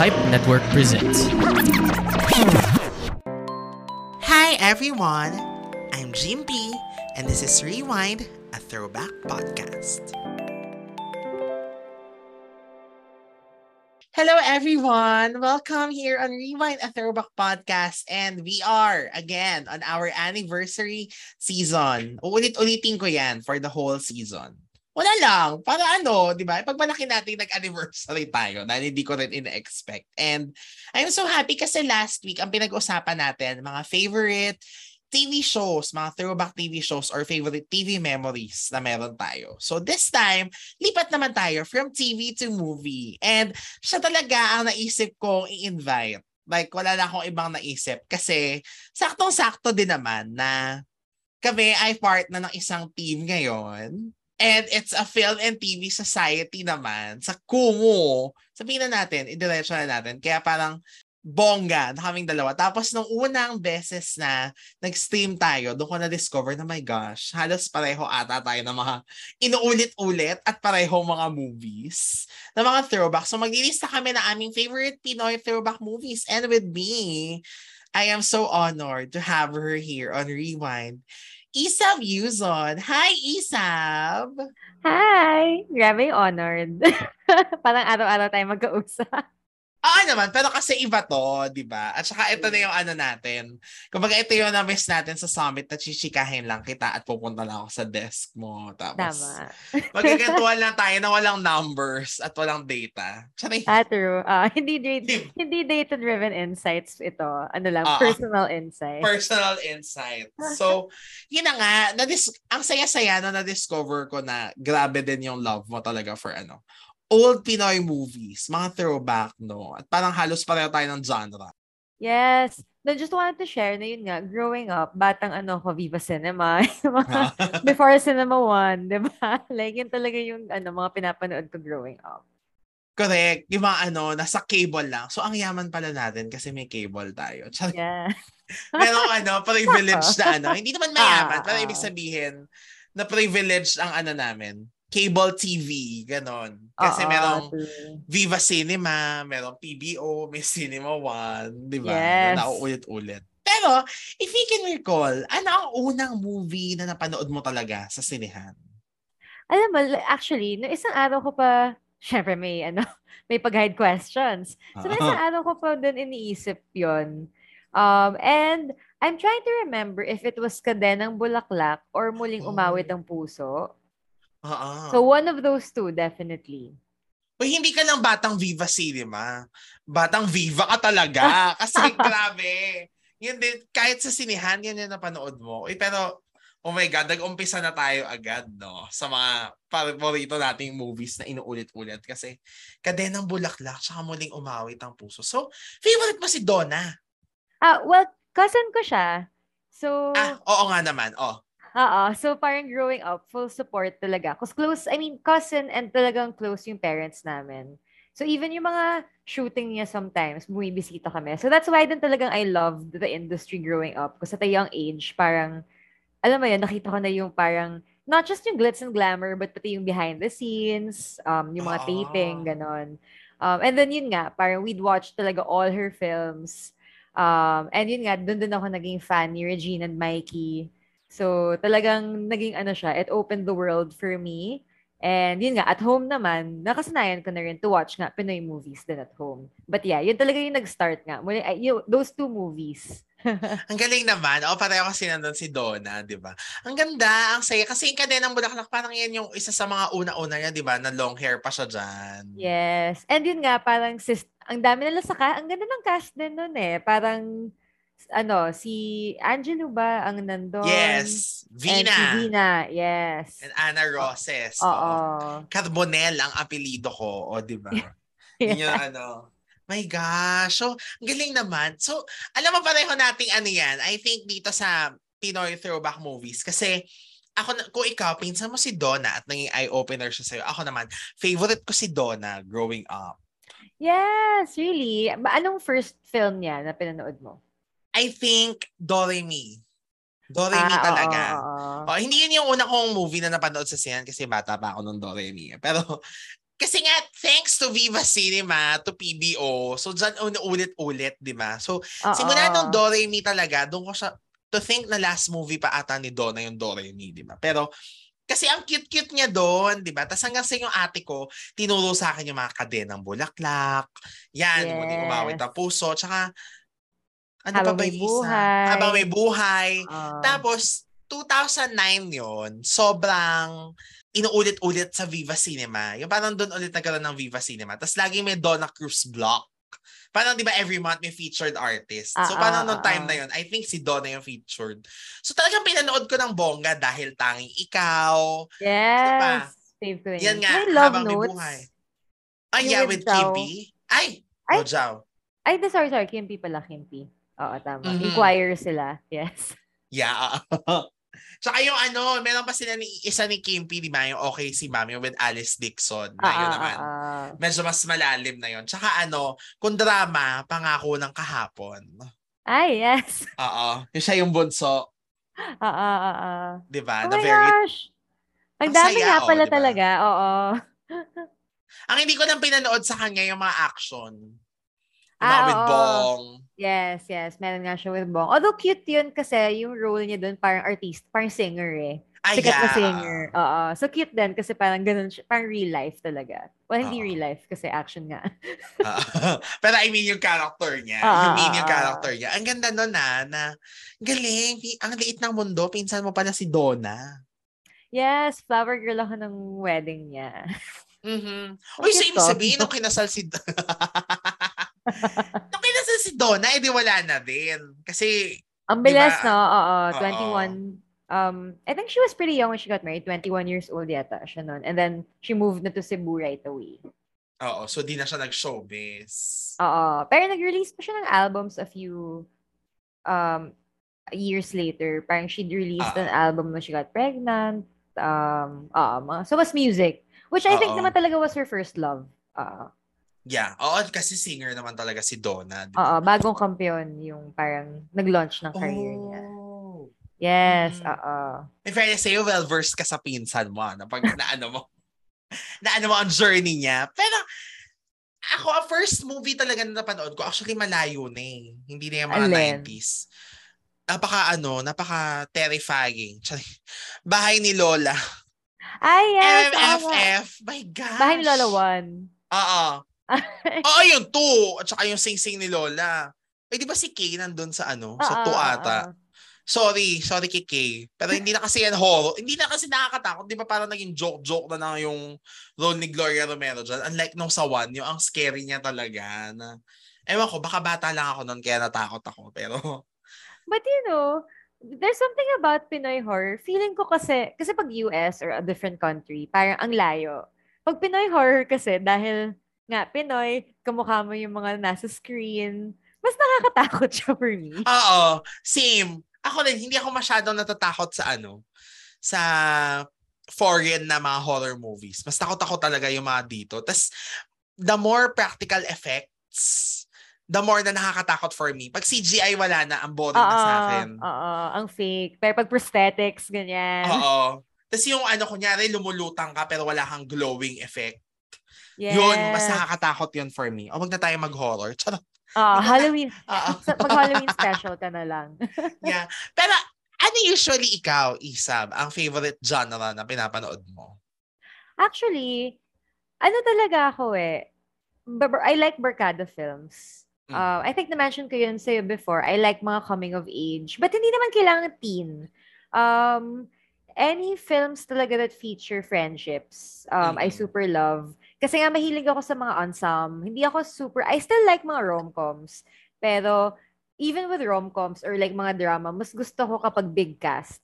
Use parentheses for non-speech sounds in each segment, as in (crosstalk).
Hype Network presents. Hi everyone, I'm Jim B, and this is Rewind, a throwback podcast. Hello everyone! Welcome here on Rewind, a throwback podcast, and we are again on our anniversary season. Uulit-ulitin ko yan for the whole season. Wala lang. Para ano, di ba? Pagmalaki natin nag-anniversary tayo dahil hindi ko rin in-expect. And I'm so happy kasi last week, ang pinag-usapan natin, mga favorite TV shows, mga throwback TV shows or favorite TV memories na meron tayo. So this time, lipat naman tayo from TV to movie. And siya talaga ang naisip kong i-invite. Like, wala na akong ibang naisip. Kasi, saktong-sakto din naman na kami ay part na ng isang team ngayon And it's a film and TV society naman sa Kumu. Sabihin na natin, idiretso na natin. Kaya parang bongga na kaming dalawa. Tapos nung unang beses na nag-stream tayo, doon ko na-discover na my gosh, halos pareho ata tayo ng mga inuulit-ulit at pareho mga movies na mga throwback. So maglilista kami na aming favorite Pinoy throwback movies. And with me, I am so honored to have her here on Rewind. Isab Yuzon. Hi, Isab! Hi! Grabe honored. (laughs) Parang araw-araw tayo mag-kausap. Oo naman, pero kasi iba to, di ba? At saka ito na yung ano natin. Kumbaga ito yung na-miss natin sa summit na chichikahin lang kita at pupunta lang ako sa desk mo. Tapos, Tama. (laughs) magkakantuan lang tayo na walang numbers at walang data. Charing. Ah, true. Ah, (laughs) hindi data, hindi data-driven insights ito. Ano lang, Oo. personal insight. Personal insight. So, (laughs) yun na nga, na-dis- ang saya-saya na na-discover ko na grabe din yung love mo talaga for ano, old Pinoy movies, mga throwback, no? At parang halos pareho tayo ng genre. yes. No, just wanted to share na yun nga, growing up, batang ano ko, Viva Cinema. (laughs) Mga- (laughs) Before Cinema One, di ba? (laughs) Like, yun talaga yung ano, mga pinapanood ko growing up. Correct. Yung mga ano, nasa cable lang. So, ang yaman pala natin kasi may cable tayo. Tsaka, Yeah. Pero ano, privileged na ano. Hindi naman mayaman, Ah, pero ah. ibig sabihin na privileged ang ano namin. Cable TV, ganon. Kasi Oo, merong true. Viva Cinema, merong PBO, may Cinema One, di ba? Yes. Na nauulit-ulit. Pero, if you can recall, ano ang unang movie na napanood mo talaga sa sinehan? Alam mo, actually, no isang araw ko pa, (laughs) syempre may, ano, may pag-hide questions. So, Ah. nung isang araw ko pa din iniisip yon Um, and I'm trying to remember if it was Kadenang Bulaklak or Muling Umawit Oh. ang Puso. Oo. So, one of those two, definitely. O hindi ka lang batang Viva Cinema. Batang Viva ka talaga. (laughs) Kasi grabe. Yun din, kahit sa sinihan, yan yung napanood mo. Eh, pero, oh my God, nag-umpisa na tayo agad, no? Sa mga paborito nating movies na inuulit-ulit. Kasi, kadenang bulaklak, tsaka muling umawit ang puso. So, favorite mo si Donna? Ah, well, cousin ko siya. So, Ah, oo nga naman. Oh. Oo. So, parang growing up, full support talaga. Because close, I mean, cousin and talagang close yung parents namin. So, even yung mga shooting niya sometimes, bumibisita kami. So, that's why din talagang I loved the industry growing up. Kasi at a young age, parang, alam mo yun, nakita ko na yung parang, not just yung glitz and glamour, but pati yung behind the scenes, um, yung Ah. mga taping, ganon. Um, and then yun nga, parang we'd watch talaga all her films. Um, and yun nga, doon din ako naging fan ni Regine and Mikey. So, talagang naging ano siya, it opened the world for me. And yun nga, at home naman, nakasanayan ko na rin to watch nga Pinoy movies din at home. But yeah, yun talaga yung nag-start nga. Muli, ay, yun, those two movies. (laughs) Ang galing naman. O, pareho kasi nandun si Donna, di ba? Ang ganda, ang saya. Kasi yung kadenang bulaklak, parang yan yung isa sa mga una-una niya, di ba? Na long hair pa siya dyan. Yes. And yun nga, parang sis, ang dami nila sa ka, ang ganda ng cast din nun eh. Parang, ano, si Angelo ba ang nandun? Yes. And Vina. si Vina, yes. And Ana Roses. Oo. Oo. Carbonell ang apelido ko. O, di ba? (laughs) Yun yung ano. My gosh. So, ang galing naman. So, alam mo pareho nating ano yan. I think dito sa Pinoy throwback movies. Kasi, ako, na- kung ikaw, pinsan mo si Donna at naging eye-opener siya sa'yo. Ako naman, favorite ko si Donna growing up. Yes, really. Anong first film niya na pinanood mo? I think Doremi. Doremi Ah, talaga. oo, oo. Oh, hindi yun yung una kong movie na napanood sa siyan kasi bata pa ako nung Doremi. Pero (laughs) Kasi nga, thanks to Viva Cinema, to PBO, so dyan ulit-ulit, di ba? So, Oo. simula nung Doremi talaga, doon ko siya, to think na last movie pa ata ni Donna yung Doremi, di ba? Pero, kasi ang cute-cute niya doon, di ba? Tapos hanggang sa yung ate ko, tinuro sa akin yung mga kadenang bulaklak. Yan, Yes. umawit ang puso. Tsaka, ano Habang pa ba may isa? buhay. Habang may buhay. Oo. Tapos, 2009 yon sobrang inuulit-ulit sa Viva Cinema. Yung parang doon ulit nagkaroon ng Viva Cinema. Tapos lagi may Donna Cruz block. Parang di ba every month may featured artist. So Ah, parang ah, nung time ah. na yun, I think si Donna yung featured. So talagang pinanood ko ng bongga dahil tanging ikaw. yes. Ko yun. Yan nga, May love habang may notes. buhay. Ay, Yung yeah, with. Kimby. Ay, Ay. no, Zhao. Ay, sorry, sorry. Kimpi pala, Kimpi. Oo, tama. Mhm. Inquire sila. Yes. Yeah. (laughs) Tsaka yung ano, meron pa sila ni, isa ni Kimpi, di ba? Yung okay si Mami with Alice Dixon. Na Ah, yun ah, naman. ah, ah. Medyo mas malalim na yun. Tsaka ano, kung drama, pangako ng kahapon. Ay, yes. (laughs) Oo. Yung siya yung bunso. Ah, ah, ah, ah. Di ba? Oh na my very... gosh. Ang Ang dami nga oh, pala diba? talaga. Oo. Ang hindi ko nang pinanood sa kanya yung mga action. Yung Ah, mga with oo. bong. Yes, yes. Meron nga siya with Bong. Although cute yun kasi yung role niya doon parang artist, parang singer eh. Ay, Sikat na yeah. singer. Oo. So cute din kasi parang ganun siya. Parang real life talaga. Well, hindi Oo. real life kasi action nga. (laughs) Ah, Pero I mean yung character niya. Ah, yung mean yung ah, ah. character niya. Ang ganda nun na, na galing. Ang liit ng mundo. Pinsan mo pala si Donna. Yes, flower girl ako ng wedding niya. Mhm. Ang Uy, ibig to. sabihin, nung kinasal si... (laughs) (laughs) si Donna, edi wala na din. Kasi, Ang bilis, ba? no? Oo, Oo. 21. Um, I think she was pretty young when she got married. 21 years old yata siya noon. And then, she moved na to Cebu right away. oo, so di na siya nag-showbiz. Oo. Pero nag-release pa siya ng albums a few um, years later. Parang she released Ah. an album when she got pregnant. Um, mga, so was music. Which I think Oo. naman talaga was her first love. Oo. Yeah. Oo, kasi singer naman talaga si Donna. di ba? Oo, bagong kampiyon yung parang nag-launch ng career niya. Oh. Yes, Mm. oo. In fairness sa'yo, well-versed ka sa pinsan mo. Na pag naano mo, (laughs) naano mo ang journey niya. Pero, ako, ang first movie talaga na napanood ko, actually malayo na eh. Hindi na yung mga Alin? 90s. Napaka ano, napaka terrifying. Bahay ni Lola. Ay, yes. oo nga. MMFF. My gosh. Bahay ni Lola 1. Oo. Oo, yung 2. At saka yung sing-sing ni Lola. Eh, di ba si Kay nandun sa ano? Sa 2 ata. Sorry, sorry kay Kay. Pero hindi na kasi yan horror. Hindi na kasi nakakatakot. Di ba parang naging joke-joke na na yung role ni Gloria Romero dyan. Unlike nung sa 1, yung ang scary niya talaga. Na, ewan ko, baka bata lang ako noon kaya natakot ako. Pero, (laughs) But you know, there's something about Pinoy horror. Feeling ko kasi, kasi pag US or a different country, parang ang layo. Pag Pinoy horror kasi, dahil nga, Pinoy, kamukha mo yung mga nasa screen, mas nakakatakot (laughs) siya for me. oo, same. Ako rin, hindi ako masyadong natatakot sa ano, sa foreign na mga horror movies. Mas takot ako talaga yung mga dito. Tapos, the more practical effects, the more na nakakatakot for me. Pag CGI, wala na. Ang boring na sa akin. Oo, ang fake. Pero pag prosthetics, ganyan. Oo. Tapos yung ano, kunyari, lumulutang ka pero wala kang glowing effect. Yes. Yun, mas nakakatakot yun for me. O wag na tayo mag-horror. Charot. Ah, Halloween. (laughs) Sa- (laughs) Mag-Halloween special ka na lang. (laughs) yeah. Pero ano usually ikaw, Isab, ang favorite genre na pinapanood mo? Actually, ano talaga ako eh. I like barkada films. Mm. Uh, I think na-mention ko yun sa'yo before. I like mga coming of age. But hindi naman kailangan teen. Um, any films talaga that feature friendships, um, I Mm. super love. Kasi nga mahilig ako sa mga ensemble. Hindi ako super, I still like mga rom-coms. Pero even with rom-coms or like mga drama, mas gusto ko kapag big cast.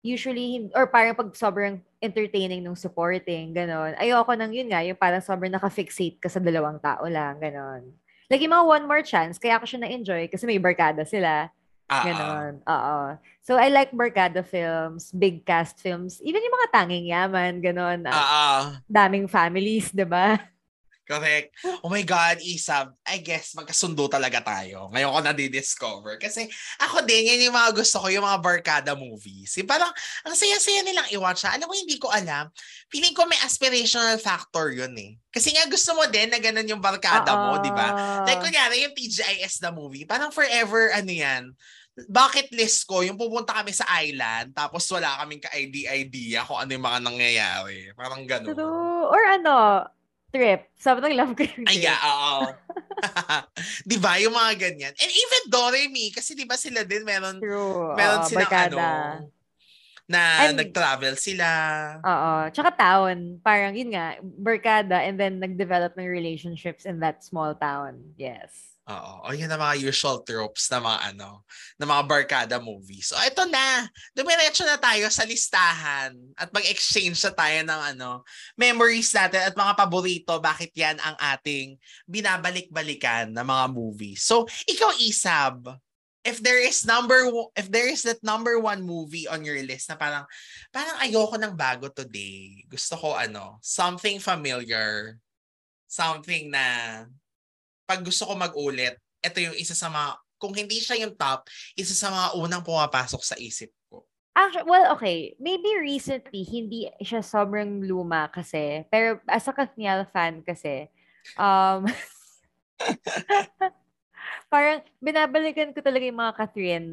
Usually, or parang pag sobrang entertaining nung supporting, ganon. Ayoko nang yun nga, yung parang sobrang nakafixate ka sa dalawang tao lang, ganon. Like yung mga one more chance, kaya ako siya na-enjoy kasi may barkada sila. Ah, ah. Ganon. Oo. So, I like barkada films, big cast films, even yung mga tanging yaman, ganon. Ah, ah, ah. daming families, di ba? (laughs) Correct. Oh my God, Isab, I guess magkasundo talaga tayo. Ngayon ko na-discover. Kasi ako din, yan yung mga gusto ko, yung mga barkada movies. Yung parang, ang saya-saya nilang i-watch. Alam mo, hindi ko alam. Feeling ko may aspirational factor yun eh. Kasi nga gusto mo din na ganun yung barkada mo, di ba? Like, kunyari, yung TGIS na movie, parang forever, ano yan, bucket list ko, yung pupunta kami sa island, tapos wala kaming ka-idea kung ano yung mga nangyayari. Parang ganun. True. Or ano, trip. Sobrang love ko yung Ay, trip. yeah, oo. (laughs) di ba? Yung mga ganyan. And even Doremi, kasi di ba sila din meron, True. meron Oo, silang barkada. ano, na And- nag-travel sila. Oo. Tsaka town. Parang yun nga, barkada and then nag-develop ng relationships in that small town. Yes. Oo. O yun ang mga usual tropes na mga ano, na mga barkada movies. So ito na. Dumiretso na tayo sa listahan at mag-exchange na tayo ng ano, memories natin at mga paborito. Bakit yan ang ating binabalik-balikan na mga movies. So, ikaw Isab, if there is number if there is that number one movie on your list na parang parang ayoko ng bago today. Gusto ko ano, something familiar. Something na pag gusto ko mag-ulit, ito yung isa sa mga, kung hindi siya yung top, isa sa mga unang pumapasok sa isip ko. Actually, well, okay. Maybe recently, hindi siya sobrang luma kasi. Pero as a Kathniel fan kasi, um, (laughs) parang binabalikan ko talaga yung mga Catherine.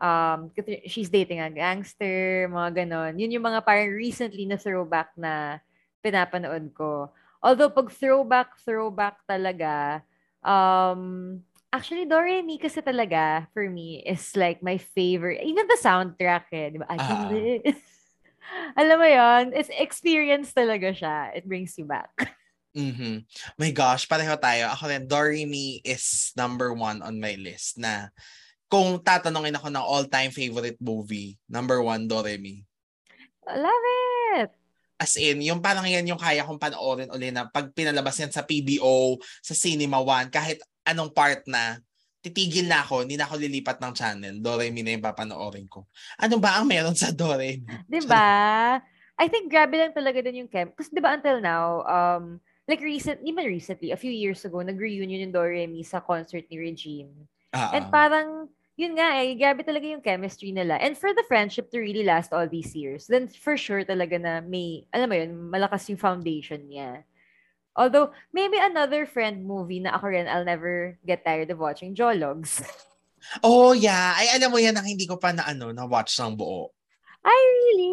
Um, she's dating a gangster, mga ganon. Yun yung mga parang recently na throwback na pinapanood ko. Although pag throwback, throwback talaga, um, actually Doremi kasi talaga, for me, is like my favorite. Even the soundtrack eh, di ba? I can live. Alam mo yon it's experience talaga siya. It brings you back. (laughs) Mhm. My gosh, pareho tayo. Ako rin, Doremi is number one on my list na kung tatanungin ako ng all-time favorite movie, number one, Doremi. I love it! As in, yung parang yan yung kaya kong panoorin uli na pag pinalabas yan sa PBO, sa Cinema One, kahit anong part na, titigil na ako, hindi na ako lilipat ng channel. Doremi na yung papanoorin ko. Ano ba ang meron sa Doremi? (laughs) Di ba? I think grabe lang talaga din yung chem. Kasi di ba until now, um, like recent, even recently, a few years ago, nag-reunion yung Doremi sa concert ni Regine. Ah, And ah. parang, yun nga eh, grabe talaga yung chemistry nila. And for the friendship to really last all these years, then for sure talaga na may, alam mo yun, malakas yung foundation niya. Although, maybe another friend movie na ako rin, I'll never get tired of watching, Jologs. (laughs) Oh, yeah. Ay, alam mo yan ang hindi ko pa na ano, na-watch ng buo. Ay, really?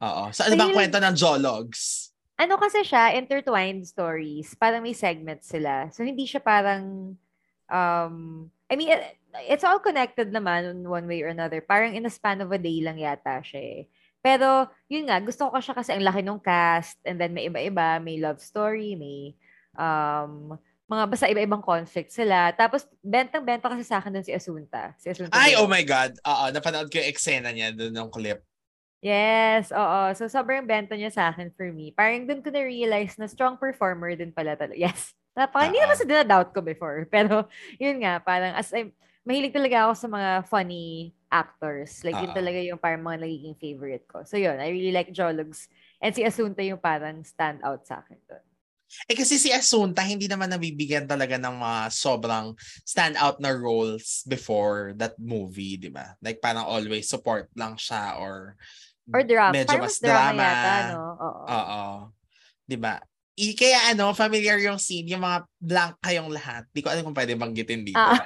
Oo. Sa ano bang kwento ng Jologs? ano kasi siya, intertwined stories. Parang may segments sila. So, hindi siya parang, um, I mean, it- it's all connected naman in one way or another. Parang in a span of a day lang yata siya eh. Pero, yun nga, gusto ko siya kasi ang laki ng cast, and then may iba-iba, may love story, may, um, mga basta iba-ibang conflict sila. Tapos, bentang-benta kasi sa akin dun si Asunta. Si Asunta Ay, oh my God. Oo, napanood ko yung eksena niya doon ng clip. Yes, oo. So, sobrang benta niya sa akin for me. Parang dun ko na-realize na strong performer din pala talaga. Yes. Napaka, hindi Ah, naman sa dinadoubt ko before. (laughs) Pero, yun nga, parang as I, mahilig talaga ako sa mga funny actors. Like, yun Ah. talaga yung parang mga nagiging favorite ko. So, yun. I really like Jologs. And si Asunta yung parang stand out sa akin doon. Eh kasi si Asunta hindi naman nabibigyan talaga ng mga sobrang standout na roles before that movie, di ba? Like parang always support lang siya or Or drama. medyo mas drama, drama. yata, no? Oo. Oo. Di ba? I, kaya ano, familiar yung scene, yung mga blank kayong lahat. Di ko alam kung pwede banggitin dito. Ah.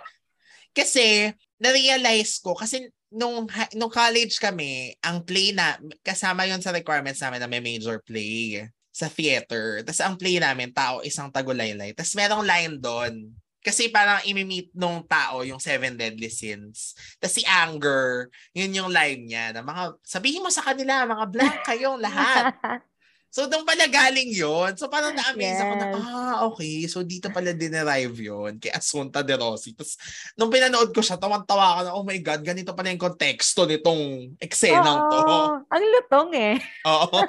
Kasi, na-realize ko, kasi nung, nung college kami, ang play na, kasama yon sa requirements namin na may major play sa theater. Tapos ang play namin, tao isang tagulaylay. Tapos merong line doon. Kasi parang imi-meet nung tao yung seven deadly sins. Tapos si Anger, yun yung line niya. Na mga, sabihin mo sa kanila, mga blank kayong lahat. (laughs) So, doon pala galing yon So, parang na-amaze ako na, Yes. ah, okay. So, dito pala dinerive yon kay Asunta de Rossi. Tapos, nung pinanood ko siya, tawan-tawa ako na, oh my God, ganito pala yung konteksto nitong eksenang to. Ang lutong eh. (laughs) Oo.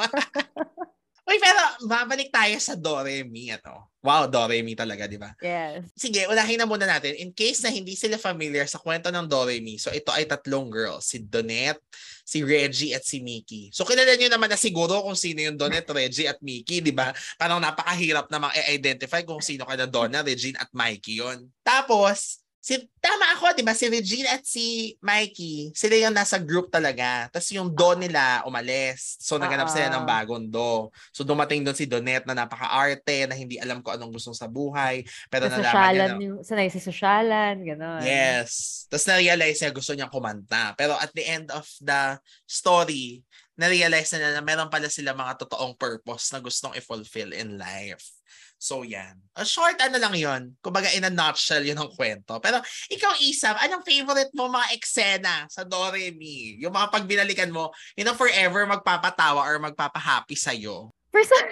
Uy, pero babalik tayo sa Doremi, ano? Wow, Doremi talaga, di ba? Yes. Sige, unahin na muna natin. In case na hindi sila familiar sa kwento ng Doremi, so ito ay tatlong girls. Si Donette, si Reggie, at si Mickey. So kilala niyo naman na siguro kung sino yung Donette, Reggie, at Mickey, di ba? Parang napakahirap namang i-identify kung sino ka na Donna, Regine, at Mikey yon. Tapos, Si, tama ako, di ba? Si Regine at si Mikey, sila yung nasa group talaga. Tapos yung do nila umalis. So naganap sila ng bagong do. So dumating doon si Donette na napaka-arte, na hindi alam ko anong gusto sa buhay. Pero Sa nalaman niya na, yung, sanay sa sosyalan, gano'n. Yes. Tapos na-realize niya gusto niyang kumanta. Pero at the end of the story, na-realize na, na meron pala sila mga totoong purpose na gustong i-fulfill in life. So yan. A short ano lang yon Kumbaga in a nutshell yun ang kwento. Pero ikaw Isam, anong favorite mo mga eksena sa Doremi? Yung mga pagbinalikan mo, yun ang forever magpapatawa or magpapahappy sa'yo. For some,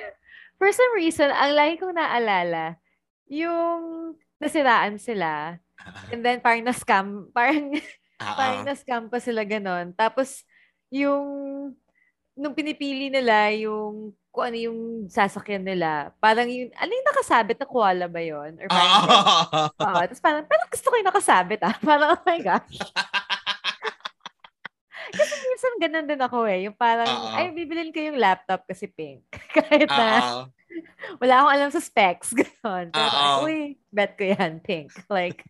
for some reason, ang lagi kong naalala, yung nasiraan sila. And then parang na-scam, parang, Ah, parang ah. na-scam pa sila ganon. Tapos, yung, nung pinipili nila yung kung ano yung sasakyan nila, parang yung, ano yung nakasabit na koala ba yon Or parang, Ah. Oo, tapos parang, parang gusto ko yung nakasabit ah. (laughs) Parang, oh my gosh. (laughs) Kasi minsan ganun din ako eh. Yung parang, Oo. ay, bibilin ko yung laptop kasi pink. (laughs) Kahit na, Ah, wala akong alam sa specs. Ganon. Pero, uy, bet ko yan, pink. Like,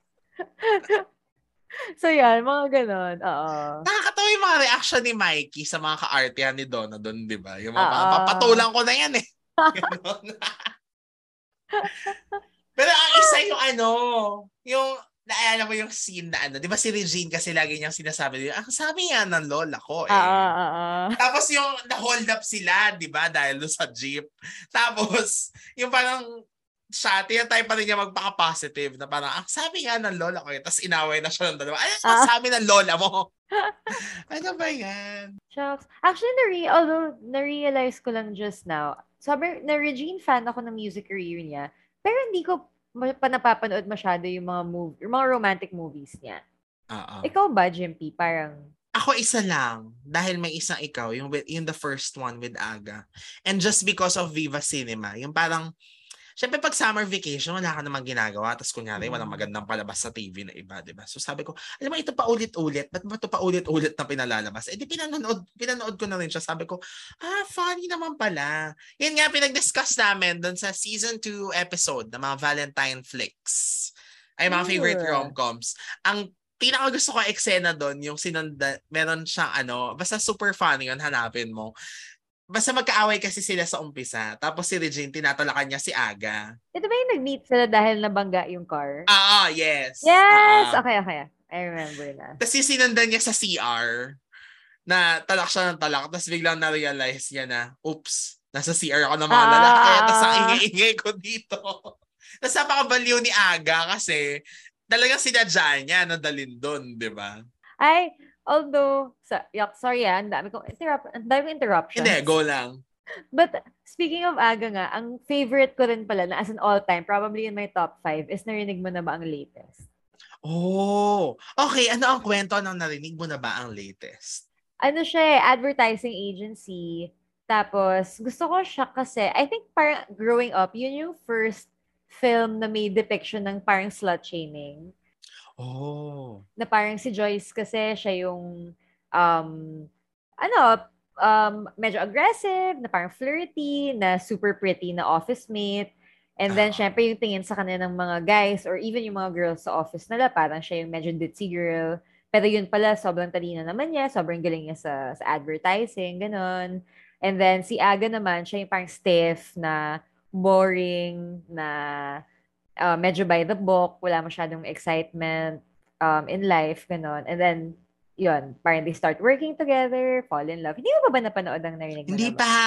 (laughs) so yan, mga ganon. Oo. Nakakatawa yung mga reaction ni Mikey sa mga ka-artihan ni Donna doon, di ba? Yung mga Oo. papatulang ko na yan eh. (laughs) (laughs) Pero ang isa yung ano, yung naalala mo yung scene na ano, di ba si Regine kasi lagi niyang sinasabi, ang sabi nga ng lola ko eh. Oo, oo. Tapos yung na-hold up sila, di ba, dahil sa jeep. Tapos, yung parang siya, tinatay pa rin niya magpaka-positive na parang, ang sabi nga ng lola ko eh. Tapos inaway na siya ng dalawa. Ano Ah. sabi ng lola mo? (laughs) (laughs) ano ba yan? Shucks. Actually, nare although na-realize ko lang just now, sabi, na Regine fan ako ng music career niya, pero hindi ko pa napapanood masyado yung mga movie, yung mga romantic movies niya. Oo. Ikaw ba, Jimpy? Parang, Ako isa lang. Dahil may isang ikaw, yung, yung the first one with Aga. And just because of Viva Cinema, yung parang, Siyempre, pag summer vacation, wala ka namang ginagawa. Tapos kunyari, walang Mm. magandang palabas sa TV na iba, di ba? So sabi ko, alam mo, ito pa ulit-ulit. Ba't ba ito pa ulit-ulit na pinalalabas? Eh di pinanood, pinanood ko na rin siya. Sabi ko, ah, funny naman pala. Yan nga, pinag-discuss namin doon sa season 2 episode ng mga Valentine flicks. Ay, mga favorite Sure. rom-coms. Ang pinaka gusto ko eksena doon, yung sinunda, meron siyang ano, basta super funny yun, hanapin mo. Basta magkaaway kasi sila sa umpisa. Tapos si Regine, tinatalakan niya si Aga. ito ba yung nag-meet sila dahil nabangga yung car? Ah, ah, yes. yes! Ah, ah. Okay, okay. I remember na. Tapos yung sinundan niya sa CR, na talak siya ng talak, tapos biglang na-realize niya na, oops, nasa CR ako ng mga Ah, lalaki, tapos ang ingay-ingay ko dito. (laughs) tapos napakabaliw ni Aga kasi talagang sinadya niya na dalin doon, di ba? Ay, although, sa, yuck, sorry ah, ang dami kong, interrupt, ang dami kong interruptions. Hindi, go lang. But speaking of Aga nga, ang favorite ko rin pala na as an all-time, probably in my top 5, is narinig mo na ba ang latest? Oh, okay. Ano ang kwento nang narinig mo na ba ang latest? Ano siya eh, advertising agency. Tapos, gusto ko siya kasi, I think parang growing up, yun yung first film na may depiction ng parang slut shaming. Oh. Na parang si Joyce kasi siya yung, um, ano, um, medyo aggressive, na parang flirty, na super pretty na office mate. And then, Ah. syempre, yung tingin sa kanya ng mga guys or even yung mga girls sa office nila, parang siya yung medyo ditzy girl. Pero yun pala, sobrang talino naman niya, sobrang galing niya sa, sa advertising, ganon. And then, si Aga naman, siya yung parang stiff na boring, na uh, medyo by the book, wala masyadong excitement um, in life, ganon. And then, yun, parang they start working together, fall in love. Hindi mo pa ba napanood ang narinig mo Hindi na ba? pa.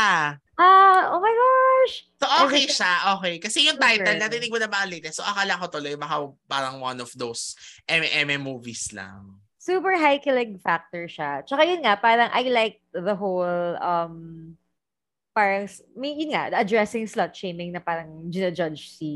Ah, oh my gosh! So, okay Everything- siya. Okay. Kasi yung Super. title, narinig mo na ba ang latest? So, akala ko tuloy, baka parang one of those MM movies lang. super high kilig factor siya. Tsaka yun nga, parang I like the whole, um, parang, may, yun nga, addressing slut shaming na parang ginajudge si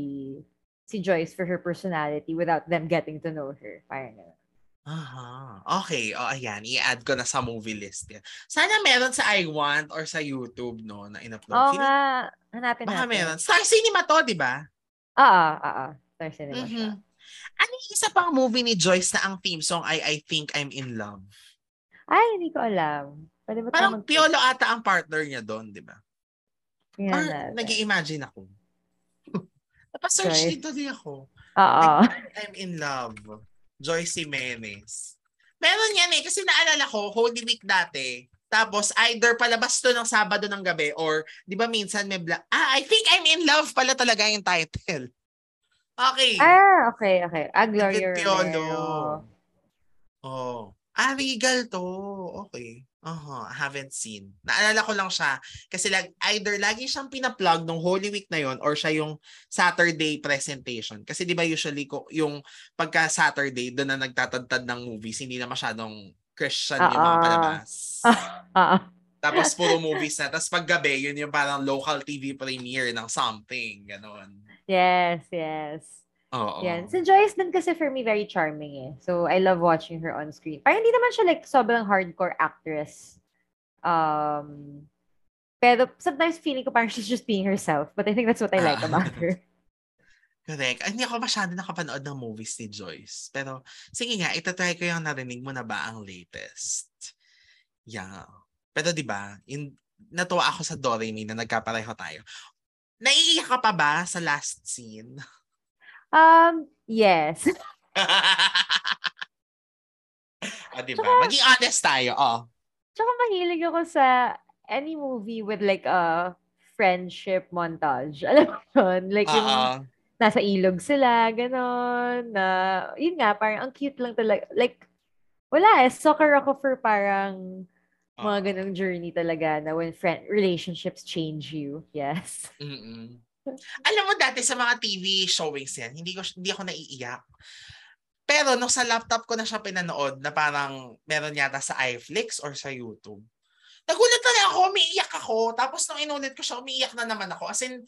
si Joyce for her personality without them getting to know her. Parang gano'n. Aha. Okay. O, oh, ayan. I-add ko na sa movie list yan. Sana meron sa I Want or sa YouTube, no, na in-upload. Oo Feeling, nga. Hanapin baka natin. meron. Star Cinema to, di ba? Oo, oo. Star Cinema mm-hmm. siya. Ano yung isa pang movie ni Joyce na ang theme song ay I Think I'm in Love? Ay, hindi ko alam. Pwede ba Parang Piolo ata ang partner niya doon, di ba? Yeah, nag imagine ako. Napasearch dito din ako. Oo. I'm in love. Joyce Jimenez. Meron yan eh, kasi naalala ko, Holy Week dati, tapos either palabas to ng Sabado ng gabi or 'di ba minsan may bla- Ah, I think I'm in love pala talaga yung title. Okay. Ah, okay, okay. Ah, Gloria Romero. Oh. Ah, Regal to. Okay. Uh-huh, I haven't seen. Naalala ko lang siya kasi like, either lagi siyang pina-plug nung Holy Week na yon or siya yung Saturday presentation. Kasi di ba usually ko, yung pagka Saturday doon na nagtatadtad ng movies, hindi na masyadong Christian uh-uh. yung mga palabas. Uh-uh. (laughs) Tapos puro movies na. Tapos paggabi, yun yung parang local TV premiere ng something. Ganon. Yes, yes. Oo. Yan. Si Joyce din kasi for me very charming eh. So I love watching her on screen. Parang hindi naman siya like sobrang hardcore actress. Um, pero sometimes feeling ko parang (laughs) she's just being herself. But I think that's what I like about (laughs) her. Correct. Ay, hindi ako masyado nakapanood ng movies ni Joyce. Pero, sige nga, itatry ko yung narinig mo na ba ang latest. Yeah. Pero di ba, in, natuwa ako sa Doremi na nagkapareho tayo. Naiiyak ka pa ba sa last scene? Um, yes. oh, (laughs) di ba? Tsaka, Maging honest tayo, oh. Tsaka mahilig ako sa any movie with like a friendship montage. (laughs) Alam mo yun? Like uh-uh. yung nasa ilog sila, ganon. Na, yun nga, parang ang cute lang talaga. Like, wala eh. Soccer ako for parang mga ganong journey talaga na when friend relationships change you. Yes. Mm-mm. Alam mo dati sa mga TV showings yan, hindi ko hindi ako naiiyak. Pero nung sa laptop ko na siya pinanood na parang meron yata sa iFlix or sa YouTube. Nagulat na ako, umiiyak ako. Tapos nung inulit ko siya, umiiyak na naman ako. As in,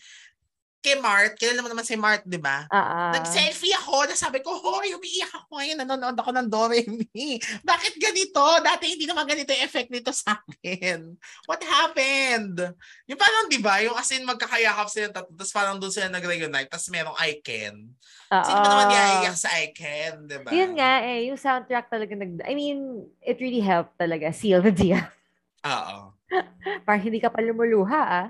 kay Mart, kilala mo naman si Mart, di ba? Uh-uh. Nag-selfie ako, nasabi ko, hoy, umiiyak ako ngayon, nanonood ako ng Doremi. (laughs) Bakit ganito? Dati hindi naman ganito yung effect nito sa akin. What happened? Yung parang, di ba, yung as in magkakayakap sila tatlo, tapos parang doon sila nag-reunite, tapos merong I Can. Uh-uh. Sino ba naman iiyak sa I Can, di ba? Yun nga eh, yung soundtrack talaga nag... I mean, it really helped talaga, seal the deal. Oo. (laughs) parang hindi ka pa lumuluha, ah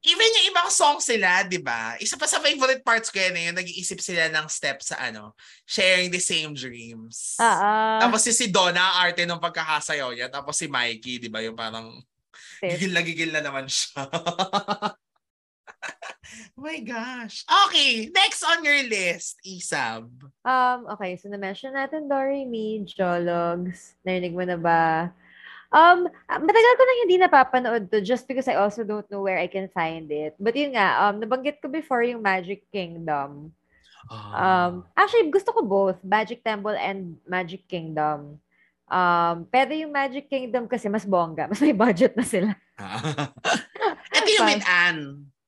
even yung ibang song sila, di ba? Isa pa sa favorite parts ko yan, yung nag-iisip sila ng steps sa ano, sharing the same dreams. Uh-uh. Tapos si, si Donna, arte ng pagkakasayaw niya. Tapos si Mikey, di ba, yung parang gigil na gigil na naman siya. (laughs) oh my gosh. Okay, next on your list, Isab. Um, okay, so na-mention natin Dory, me, Jologs. Narinig mo na ba? Um, matagal ko nang hindi napapanood to just because I also don't know where I can find it. But yun nga, um, nabanggit ko before yung Magic Kingdom. Um, Ah. actually, gusto ko both, Magic Temple and Magic Kingdom. Um, pero yung Magic Kingdom kasi mas bongga. (laughs) Mas may budget na sila. (laughs) Ito yung with Anne.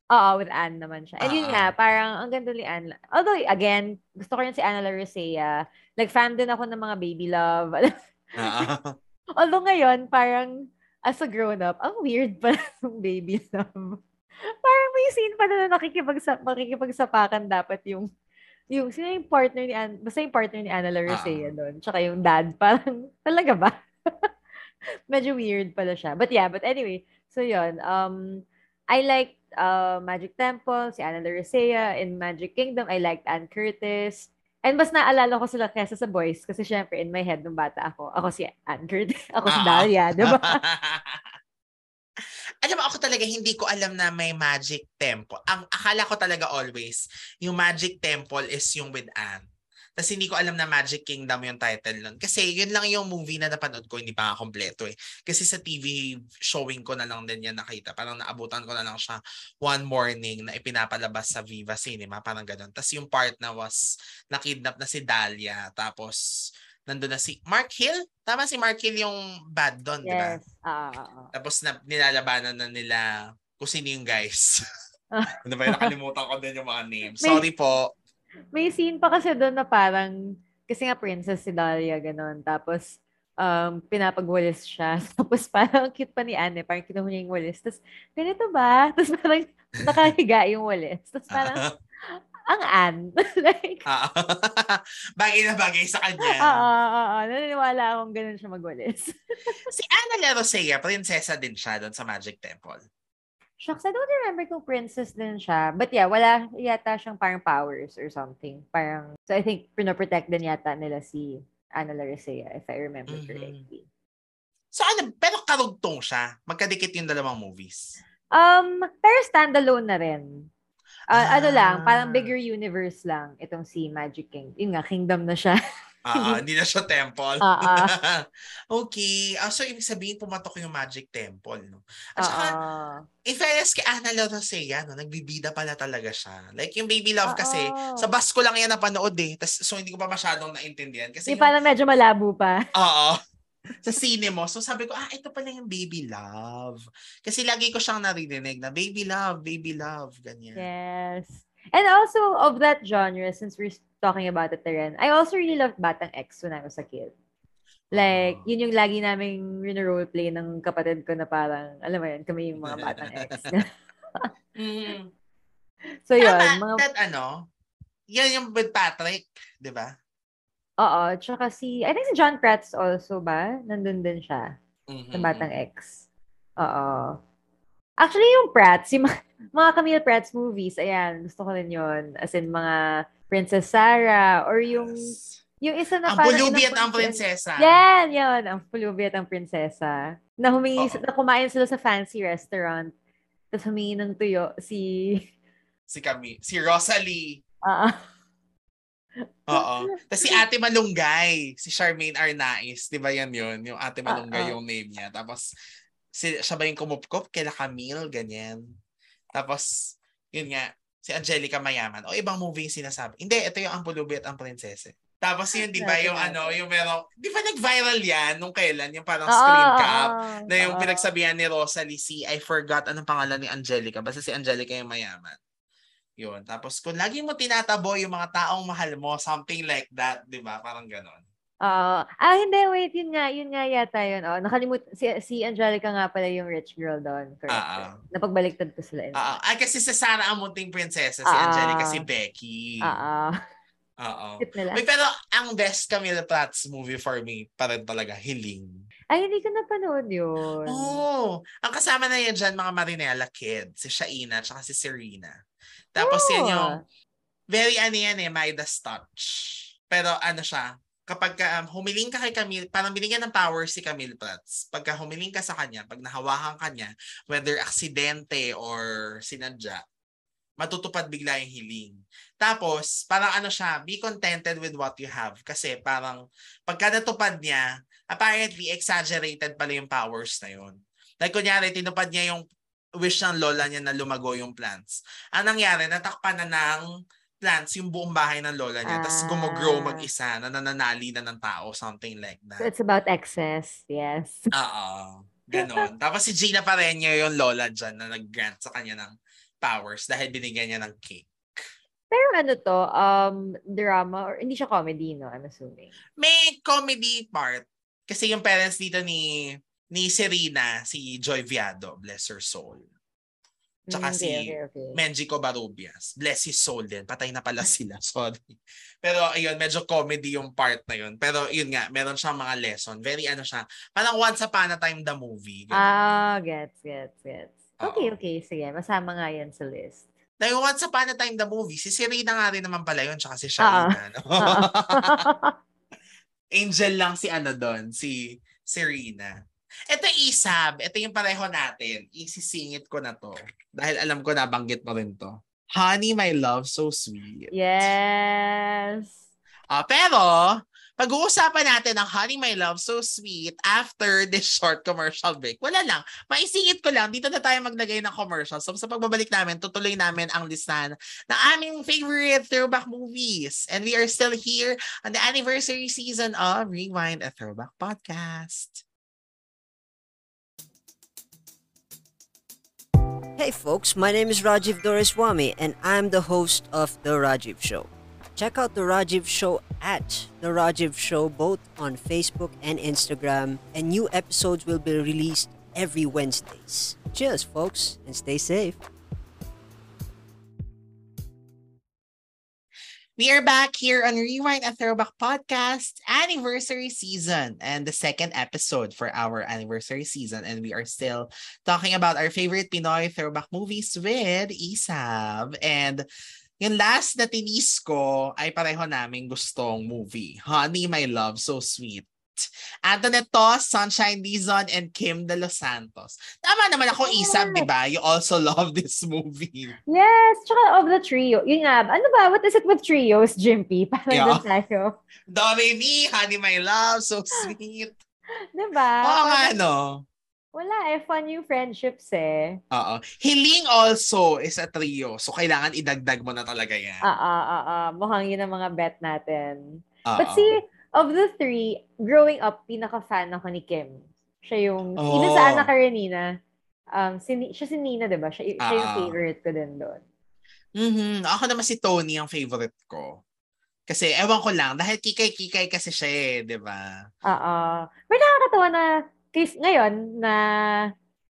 Oo, with Anne naman siya. And yun Ah. nga, parang ang ganda ni Anne. Although, again, gusto ko rin si Anna Laricea. Like, fan din ako ng mga Baby Love. (laughs) Ah. Although ngayon, parang as a grown-up, ang weird pa (laughs) ng baby love. parang may scene pa na nakikipagsa, makikipagsapakan dapat yung yung sino yung partner ni Anne, basta yung partner ni Anna Laricea uh doon. Tsaka yung dad, (laughs) parang talaga ba? (laughs) Medyo weird pala siya. But yeah, but anyway, so yun. Um, I liked uh, Magic Temple, si Anna Laricea. In Magic Kingdom, I liked Anne Curtis. And mas naalala ko sila kesa sa boys kasi syempre in my head nung bata ako, ako si Angerd, (laughs) ako si Dahlia, di ba? (laughs) alam mo, ako talaga hindi ko alam na may Magic Temple. Ang akala ko talaga always, yung Magic Temple is yung with Anne. Tapos hindi ko alam na Magic Kingdom yung title nun. Kasi yun lang yung movie na napanood ko, hindi pa nga kompleto eh. Kasi sa TV showing ko na lang din yan nakita. Parang naabutan ko na lang siya one morning na ipinapalabas sa Viva Cinema. Parang ganun. Tapos yung part na was nakidnap na si Dahlia. Tapos nandun na si Mark Hill. Tama si Mark Hill yung bad doon, yes. di ba? Uh, Tapos na, nilalabanan na nila kung sino yung guys. (laughs) ano ba yun? Nakalimutan ko din yung mga names. Sorry po may scene pa kasi doon na parang, kasi nga princess si Dahlia, ganon. Tapos, um, pinapagwalis siya. (laughs) Tapos parang cute pa ni Anne, parang kinuha niya yung walis. Tapos, ganito ba? (laughs) Tapos parang nakahiga yung walis. Tapos parang, (laughs) ang Anne. like, Ah. bagay na bagay sa kanya. oo, oo, oo. Naniniwala akong ganun siya magwalis. Si Ana Lerosea, prinsesa din siya doon sa Magic Temple. Shucks, I don't remember kung princess din siya. But yeah, wala yata siyang parang powers or something. Parang, so I think pinoprotect din yata nila si Ana Laricea, if I remember Mhm. correctly. So ano, pero karugtong siya. Magkadikit yung dalawang movies. Um, pero standalone na rin. Ah, Ano lang, parang Ah. bigger universe lang itong si Magic King. Yun nga, kingdom na siya. (laughs) Ah, ah, (laughs) hindi na siya temple. Ah, (laughs) okay. Ah, so, ibig sabihin, pumatok yung Magic Temple. No? At saka, in fairness kay Ana Larosea, no, nagbibida pala talaga siya. Like, yung Baby Love kasi, Oo. sa bus ko lang yan napanood eh. Tas, so, hindi ko pa masyadong naintindihan. Kasi yung- parang medyo malabo pa. (laughs) Oo. Sa sine mo. So sabi ko, ah, ito pala yung baby love. Kasi lagi ko siyang naririnig na baby love, baby love, ganyan. Yes. And also, of that genre, since we're talking about it rin, I also really loved Batang X when I was a kid. Like, Ah. yun yung lagi naming role-play ng kapatid ko na parang, alam mo yun, kami yung mga (laughs) Batang X. (laughs) Mm. so, yun. Tama, Mga, that ano, yan yung with Patrick, di ba? oo. Tsaka si, I think si John Kratz also ba? Nandun din siya. Mhm. Sa Batang X. Oo. Actually, yung Prats, yung mga, mga Camille Prats movies, ayan, gusto ko rin yun. As in, mga Princess Sarah, or yung, Yes. yung isa na Ang parang pulubi at ang prinsesa. Yan, yan. Ang pulubi at ang prinsesa. Na humingi, Oo. na kumain sila sa fancy restaurant. Tapos humingi ng tuyo si... (laughs) Si kami. Si Rosalie. Ah, Oo. Tapos si Ate Malunggay. Si Charmaine Arnaiz. Di ba yan yun? Yung Ate Malunggay Oo. yung name niya. Tapos, si, siya ba yung kumupkup? Kaila Camille, ganyan. Tapos, yun nga, si Angelica Mayaman. O ibang movie yung sinasabi. Hindi, ito yung Ang Pulubi at Ang Prinsese. Tapos yun, di ba, yung ano, yung meron, di ba nag-viral yan nung kailan, yung parang screen cap, na yung pinagsabihan ni Rosalie si, I forgot anong pangalan ni Angelica, basta si Angelica yung mayaman. Yun. Tapos kung lagi mo tinatabo yung mga taong mahal mo, something like that, di ba? Parang ganon. Oo. ah, hindi, wait. Yun nga, yun nga yata yun. Oh, nakalimut, si, si Angelica nga pala yung rich girl doon. Correct. Ah, ah. Napagbaliktad ko sila. Oo. ay, kasi si Sarah ang munting prinsesa, si Ah, Angelica, ah. si Becky. Oo. Oo. Pero ang best Camille Prats movie for me, pa rin talaga, Hiling. Ay, hindi ko napanood yun. Oh, ang kasama na yan dyan, mga Marinela kids, si Shaina, tsaka si Serena. Tapos Oh. yan yung, very ano yan eh, Midas touch. Pero ano siya, kapag ka, um, humiling ka kay Camille, parang binigyan ng power si Camille Prats. Pagka humiling ka sa kanya, pag nahawakan ka niya, whether aksidente or sinadya, matutupad bigla yung hiling. Tapos, parang ano siya, be contented with what you have. Kasi parang, pagka natupad niya, apparently, exaggerated pala yung powers na yun. Like, kunyari, tinupad niya yung wish ng lola niya na lumago yung plants. Ang nangyari, natakpan na ng plants yung buong bahay ng lola niya. Tapos Ah. gumogrow mag-isa, na nananali na ng tao, something like So, that. it's about excess. Yes. (laughs) Oo. Ganon. Tapos si Gina Pareño yung lola dyan na nag-grant sa kanya ng powers dahil binigyan niya ng cake. Pero ano to, um, drama, or hindi siya comedy, no? I'm assuming. May comedy part. Kasi yung parents dito ni ni Serena, si Joy Viado, bless her soul. Tsaka Mm, si okay, okay. Menjico Barubias. Bless his soul din. Patay na pala sila. (laughs) Sorry. Pero ayun, medyo comedy yung part na yun. Pero yun nga, meron siyang mga lesson. Very ano siya. Parang once upon a time the movie. Ah, gets, gets, gets. Okay, Oo. okay. Sige, masama nga yan sa list. Dahil once upon a time the movie, si Serena nga rin naman pala yun, tsaka si Sharina. No? (laughs) Angel lang si ano doon, si Serena. Ito Isab, ito yung pareho natin. Isisingit ko na to. Dahil alam ko nabanggit mo rin to. Honey, my love, so sweet. yes. Ah, pero, pag-uusapan natin ang Honey, My Love, So Sweet after this short commercial break. Wala lang. Maisingit ko lang. Dito na tayo maglagay ng commercial. So, sa pagbabalik namin, tutuloy namin ang listahan ng aming favorite throwback movies. And we are still here on the anniversary season of Rewind a Throwback Podcast. Hey folks, my name is Rajiv Doreswamy and I'm the host of The Rajiv Show. check out the Rajiv Show at the Rajiv Show both on Facebook and Instagram, and new episodes will be released every Wednesdays. Cheers, folks, and stay safe. We are back here on Rewind a Throwback Podcast anniversary season and the second episode for our anniversary season. And we are still talking about our favorite Pinoy throwback movies with Isab. And yung last na tinis ko ay pareho naming gustong movie. Honey, My Love, So Sweet. Antoinette Toss, Sunshine Dizon, and Kim De Los Santos. Tama naman ako, Isab, di ba? You also (laughs) love this movie. Yes, tsaka of the trio. Yun nga, ano ba? What is it with trios, Jimpy? (laughs) Parang Yeah. doon tayo. Do, me, Honey, My Love, So Sweet. (laughs) Diba? Oo nga, no? Wala eh, fun yung friendships eh. Oo. Hiling also is a trio. So, kailangan idagdag mo na talaga yan. Ah, ah, ah, ah. Mukhang yun ang mga bet natin. Oo. But see, of the three, growing up, pinaka-fan ako ni Kim. Siya yung, even Oh. sa Ana Karenina, um, si, siya si Nina, diba? Siya, siya yung Ah. favorite ko din doon. Mhm. Ako naman si Tony ang favorite ko. Kasi, ewan ko lang, dahil kikay-kikay kasi siya eh, di ba? Oo. Pero nakakatawa na, kay, ngayon, na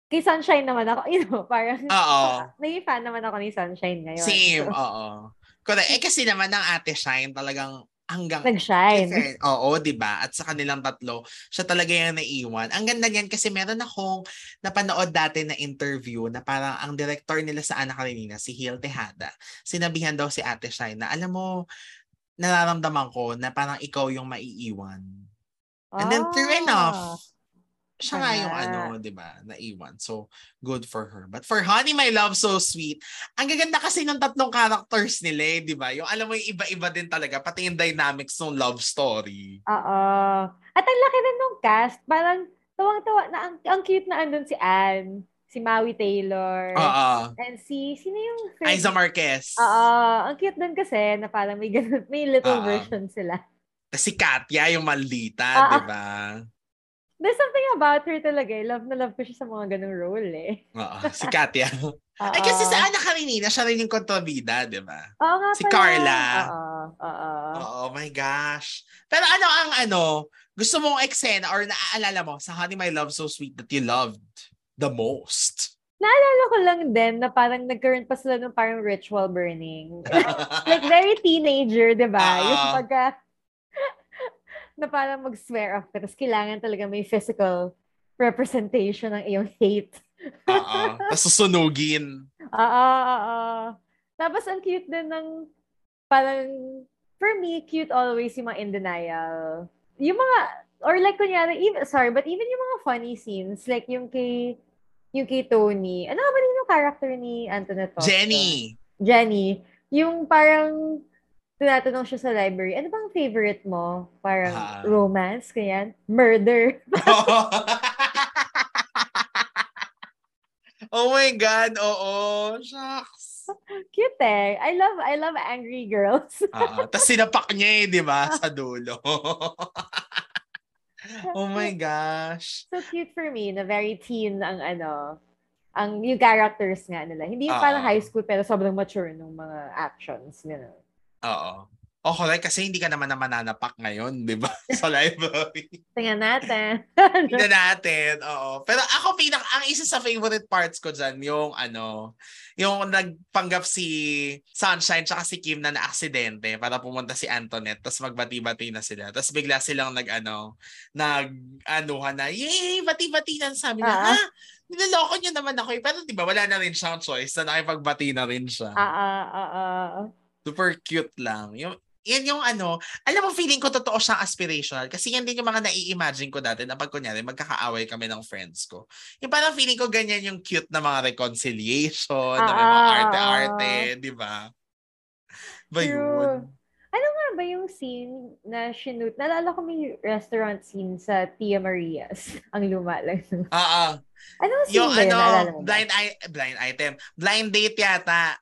kay Sunshine naman ako, (laughs) you know, parang, Oo. (laughs) naging fan naman ako ni Sunshine ngayon. Same, So, oo. Correct. Eh kasi naman ng Ate Shine talagang hanggang nag-shine. Fair- Oo, 'di ba? At sa kanilang tatlo, siya talaga yung naiwan. Ang ganda niyan kasi meron akong napanood dati na interview na parang ang director nila sa Ana Karenina, si Hil Tejada. Sinabihan daw si Ate Shine na alam mo, nararamdaman ko na parang ikaw yung maiiwan. And then true Ah. enough, siya nga yung ano, 'di ba, naiwan. So, good for her. But for Honey My Love So Sweet, ang gaganda kasi ng tatlong characters nila, eh, 'di ba? Yung alam mo yung iba-iba din talaga pati yung dynamics ng love story. Oo. At ang laki rin nung cast. Parang tawang-tawa na ang, ang cute na andun si Anne, si Maui Taylor, Oo. and si, sino yung friend? Aiza Marquez. Oo. Ang cute din kasi na parang may, ganun, may little Oo. version sila. Tas Si Katya, yung maldita, Ah, di ba? There's something about her talaga. eh. Love na love ko siya sa mga ganung role eh. Oo, si Katya. (laughs) Ay, kasi sa Ana Karenina, siya rin yung kontrabida, di ba? Oo nga si pala. Carla. Oo. Oo. Oh my gosh. Pero ano ang ano, gusto mong eksena or naaalala mo sa Honey My Love So Sweet that you loved the most? Naalala ko lang din na parang nagkaroon pa sila ng parang ritual burning. (laughs) like very teenager, di ba? Yung pagka na parang mag-swear off ka. Tapos kailangan talaga may physical representation ng iyong hate. Oo. Tapos susunugin. Oo, oo. Tapos ang cute din ng parang for me, cute always yung mga in denial. Yung mga, or like kunyari, even, sorry, but even yung mga funny scenes, like yung kay, yung kay Tony, ano ba rin yung character ni Antoinette? Jenny. Jenny, yung parang tinatanong siya sa library, ano bang favorite mo? Parang Ah. romance, kaya murder. (laughs) oh my God, oo. Shucks. Cute eh. I love, I love angry girls. (laughs) Oo. Tapos sinapak niya eh, di ba? Sa dulo. (laughs) oh my gosh. so cute for me na very teen ang ano, ang yung characters nga nila. Hindi yung parang Oo. high school pero sobrang mature nung mga actions. Gano'n. Oo. O correct, kasi hindi ka naman na mananapak ngayon, di ba? (laughs) Sa library. Tingnan natin. (laughs) Tingnan natin, oo. Pero ako pinak ang isa sa favorite parts ko dyan, yung ano, yung nagpanggap si Sunshine tsaka si Kim na na-aksidente para pumunta si Antoinette tapos magbati-bati na sila. Tapos bigla silang nag ano, nag anuhan na, yay, bati-bati na sabi niya, Ah. ha? Niloloko niyo naman ako eh. Pero di ba wala na rin siyang choice na nakipagbati na rin siya. Ah, ah, ah, ah. Super cute lang. Yung yan yung ano, alam mo, feeling ko totoo siyang aspirational. Kasi yan din yung mga nai-imagine ko dati na pag kunyari, magkakaaway kami ng friends ko. Yung parang feeling ko ganyan yung cute na mga reconciliation, na may mga Ah, arte-arte, di ba? Ba True. yun? Ano nga ba yung scene na shoot? Nalala ko may restaurant scene sa Tia Maria's. (laughs) Ang luma lang. Ah, ah. Anong scene Yung ba yun? Ano, blind, i- blind item. Blind date yata.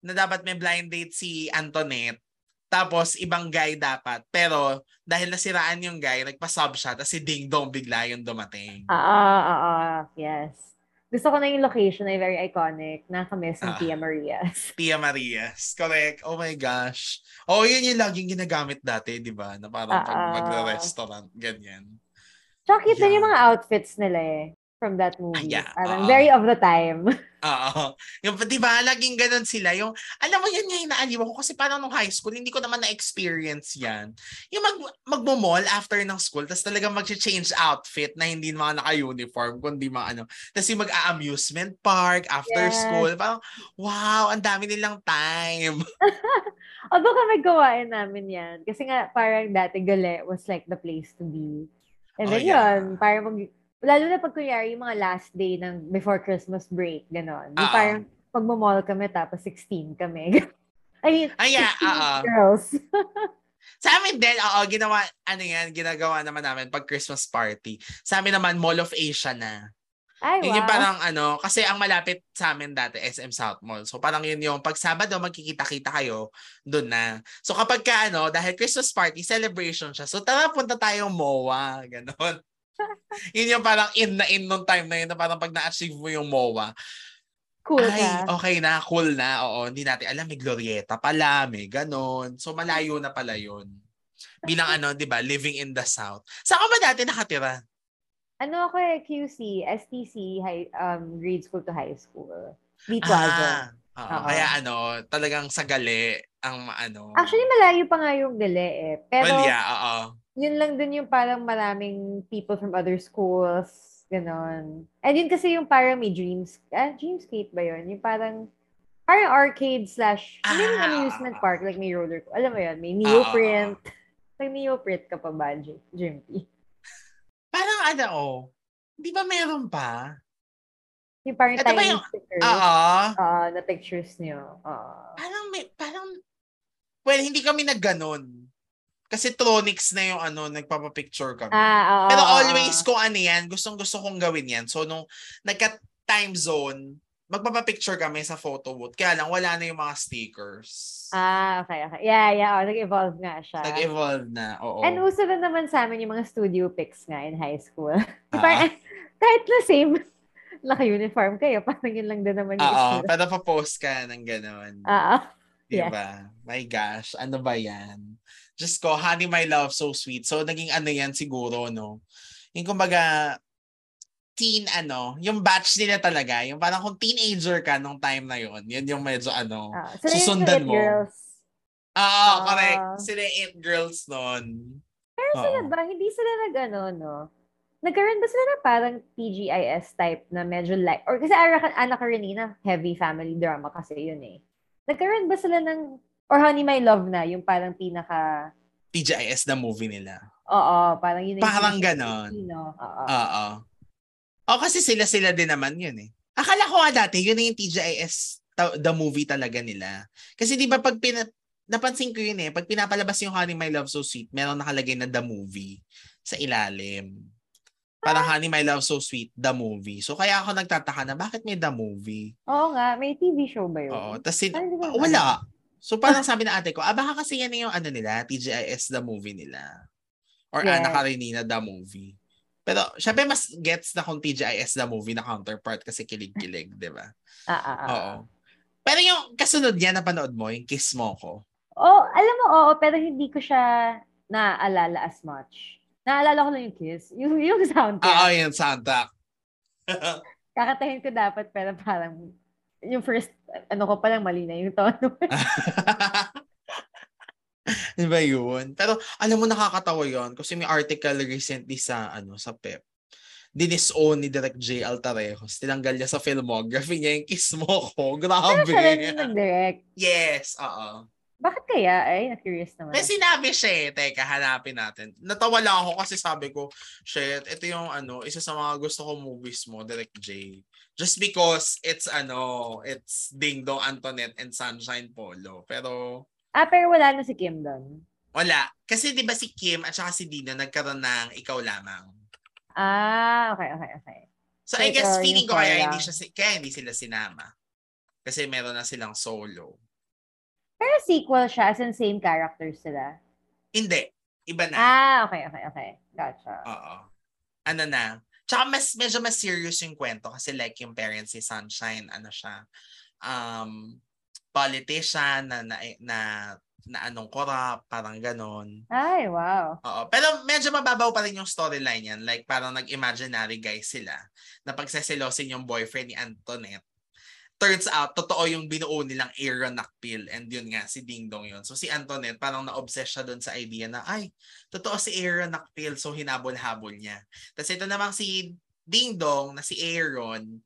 Na dapat may blind date si Antoinette. Tapos, ibang guy dapat. Pero, dahil nasiraan yung guy, nagpa-sub siya. Tapos si Ding Dong bigla yung dumating. Ah, ah, ah, ah. Yes. Gusto ko na yung location ay very iconic. Nakamiss ng Ah. Tia Maria's. (laughs) Tia Maria's. Correct. Oh my gosh. Oh, yun yung laging ginagamit dati, di ba? Na parang pag Ah, ah. magre-restaurant, ganyan. Tsaka cute Yeah. yung mga outfits nila eh. From that movie. yeah. Parang Oo. very of the time. (laughs) Oo. Yung, di ba, laging ganun sila. Yung, alam mo, yan nga yung naaliw ko kasi parang nung high school, hindi ko naman na-experience yan. Yung mag, magmo-mall after ng school, tapos talagang mag-change outfit na hindi mga naka-uniform, kundi mga ano. Tapos yung mag-amusement park after Yes. school. Parang, wow, ang dami nilang time. (laughs) Although kami gawain namin yan. Kasi nga, parang dati Gale was like the place to be. And Oh, then yeah. yun, parang mag... Lalo na pag kunyari yung mga last day ng before Christmas break, gano'n. Yung Ah, parang pagmamall kami tapos 16 kami. (laughs) I mean, Ay, yeah, 16 oo. girls. (laughs) Sa amin din, oo, ginawa, ano yan, ginagawa naman namin pag Christmas party. Sa amin naman, Mall of Asia na. Ay, Yun yung wow. parang ano, kasi ang malapit sa amin dati, SM South Mall. So parang yun yung pag Sabado, magkikita-kita kayo, doon na. So kapag ka ano, dahil Christmas party, celebration siya. So tara, punta tayong MOA. (laughs) Ganon. Yun yung parang in na in nung time na yun, na parang pag na-achieve mo yung MOA, cool ay, ka. okay na, cool na. Oo, hindi natin alam, may Glorieta pala, may ganon. So malayo na pala yun. Bilang ano, di ba, living in the South. Saan ka ba dati nakatira? Ano ako eh, QC, STC, high, um, grade school to high school. B Plaza. Ah, oo. Kaya ano, talagang sa gali ang ano. Actually, malayo pa nga yung Gale eh. Pero, well, yeah, oo. Yun lang din yung parang maraming people from other schools, ganon. And yun kasi yung parang may dreams, ah, Dreamscape ba yun? Yung parang, parang arcade slash, hindi yung Ah. amusement park, like may roller, alam mo yun, may Ah, neoprint. May neoprint ka pa ba, Jim- Jimpy? Parang ano, oh. Di ba meron pa? Yung parang Ito tiny yung- stickers. Oo. ah, na pictures niyo. Ah. Parang may, parang, well, hindi kami nagganon. Kasi Tronix na yung ano, nagpapapicture kami. Ah, oo. Pero oo, always oo. kung ano yan, gustong gusto kong gawin yan. So nung nagka-time zone, magpapapicture kami sa photo booth. Kaya lang, wala na yung mga stickers. Ah, okay, okay. Yeah, yeah. Oh, nag-evolve nga siya. Nag-evolve na, oo. And uso rin naman sa amin yung mga studio pics nga in high school. (laughs) Ah. parang, kahit na same, naka-uniform kayo, parang yun lang din naman yung Oo, pero pa-post ka ng gano'n. Yeah. Diba? My gosh, ano ba yan? Just ko, honey, my love, so sweet. So, naging ano yan siguro, no? Yung kumbaga, teen ano, yung batch nila talaga, yung parang kung teenager ka nung time na yun, yun yung medyo ano. Sila yung Susundan mo. girls. Oo, Ah. correct. Sila it girls nun. Pero sila Oo. ba, hindi sila nag ano, no? Nagkaroon ba sila na parang TGIS type na medyo like, or kasi Ana, Ana Karenina, heavy family drama kasi yun eh. Nagkaroon ba sila ng, or Honey My Love na, yung parang pinaka, TGIS na movie nila. oo, parang yun. yung Parang pinaka- ganon. Filipino. Oo. Oo. O kasi sila-sila din naman yun eh. Akala ko nga dati, yun na yung TGIS, the movie talaga nila. Kasi di ba pag pina- napansin ko yun eh, pag pinapalabas yung Honey My Love So Sweet, meron nakalagay na the movie sa ilalim. Parang Honey My Love So Sweet, the movie. So kaya ako nagtataka na bakit may the movie? Oo nga, may TV show ba yun? Oo. Tapos sin- wala. So parang sabi na ate ko, ah baka kasi yan yung ano nila, TGIS the movie nila. Or Yes. Ana Karenina the movie. Pero syempre mas gets na kung TGIS the movie na counterpart kasi kilig-kilig, di ba? Ah, ah, ah. Oo. Pero yung kasunod niya na panood mo, yung Kiss Mo Ko. Oh, alam mo, oo, pero hindi ko siya naaalala as much. Naalala ko lang yung kiss. Yung, yung soundtrack. Ah, oh, yung soundtrack. (laughs) Kakatahin ko dapat, pero parang yung first, ano ko palang mali na yung tono. Di ba yun? Pero alam mo nakakatawa yun kasi may article recently sa ano sa PEP. Dinisown ni Direct J. Altarejos. Tinanggal niya sa filmography niya yung kiss mo ko. Pero Grabe. siya rin yung nag-direct. yes, oo. Bakit kaya? Ay, na-curious naman. May sinabi siya eh. Teka, hanapin natin. Natawa lang ako kasi sabi ko, shit, ito yung ano, isa sa mga gusto kong movies mo, Direct J. Just because it's ano, it's Ding Dong Antoinette and Sunshine Polo. Pero Ah, pero wala na si Kim doon. wala. Kasi di ba si Kim at saka si Dina nagkaroon ng ikaw lamang. Ah, okay, okay, okay. So I Ito, guess feeling ko kaya hindi, siya, si- kaya hindi sila sinama. Kasi meron na silang solo. Pero sequel siya, as in same characters sila. Hindi. Iba na. Ah, okay, okay, okay. Gotcha. Oo. Ano na. Tsaka mas, medyo mas serious yung kwento kasi like yung parents ni Sunshine, ano siya, um, politician na, na, na, na anong corrupt, parang ganon. Ay, wow. Oo. Pero medyo mababaw pa rin yung storyline yan. Like parang nag-imaginary guys sila na pagseselosin yung boyfriend ni Antoinette. Turns out, totoo yung binuo nilang Aaron Nakpil and yun nga, si Ding Dong yun. So si Antoinette, parang na-obsess siya doon sa idea na, ay, totoo si Aaron Nakpil, so hinabol-habol niya. Tapos ito namang si Ding Dong, na si Aaron,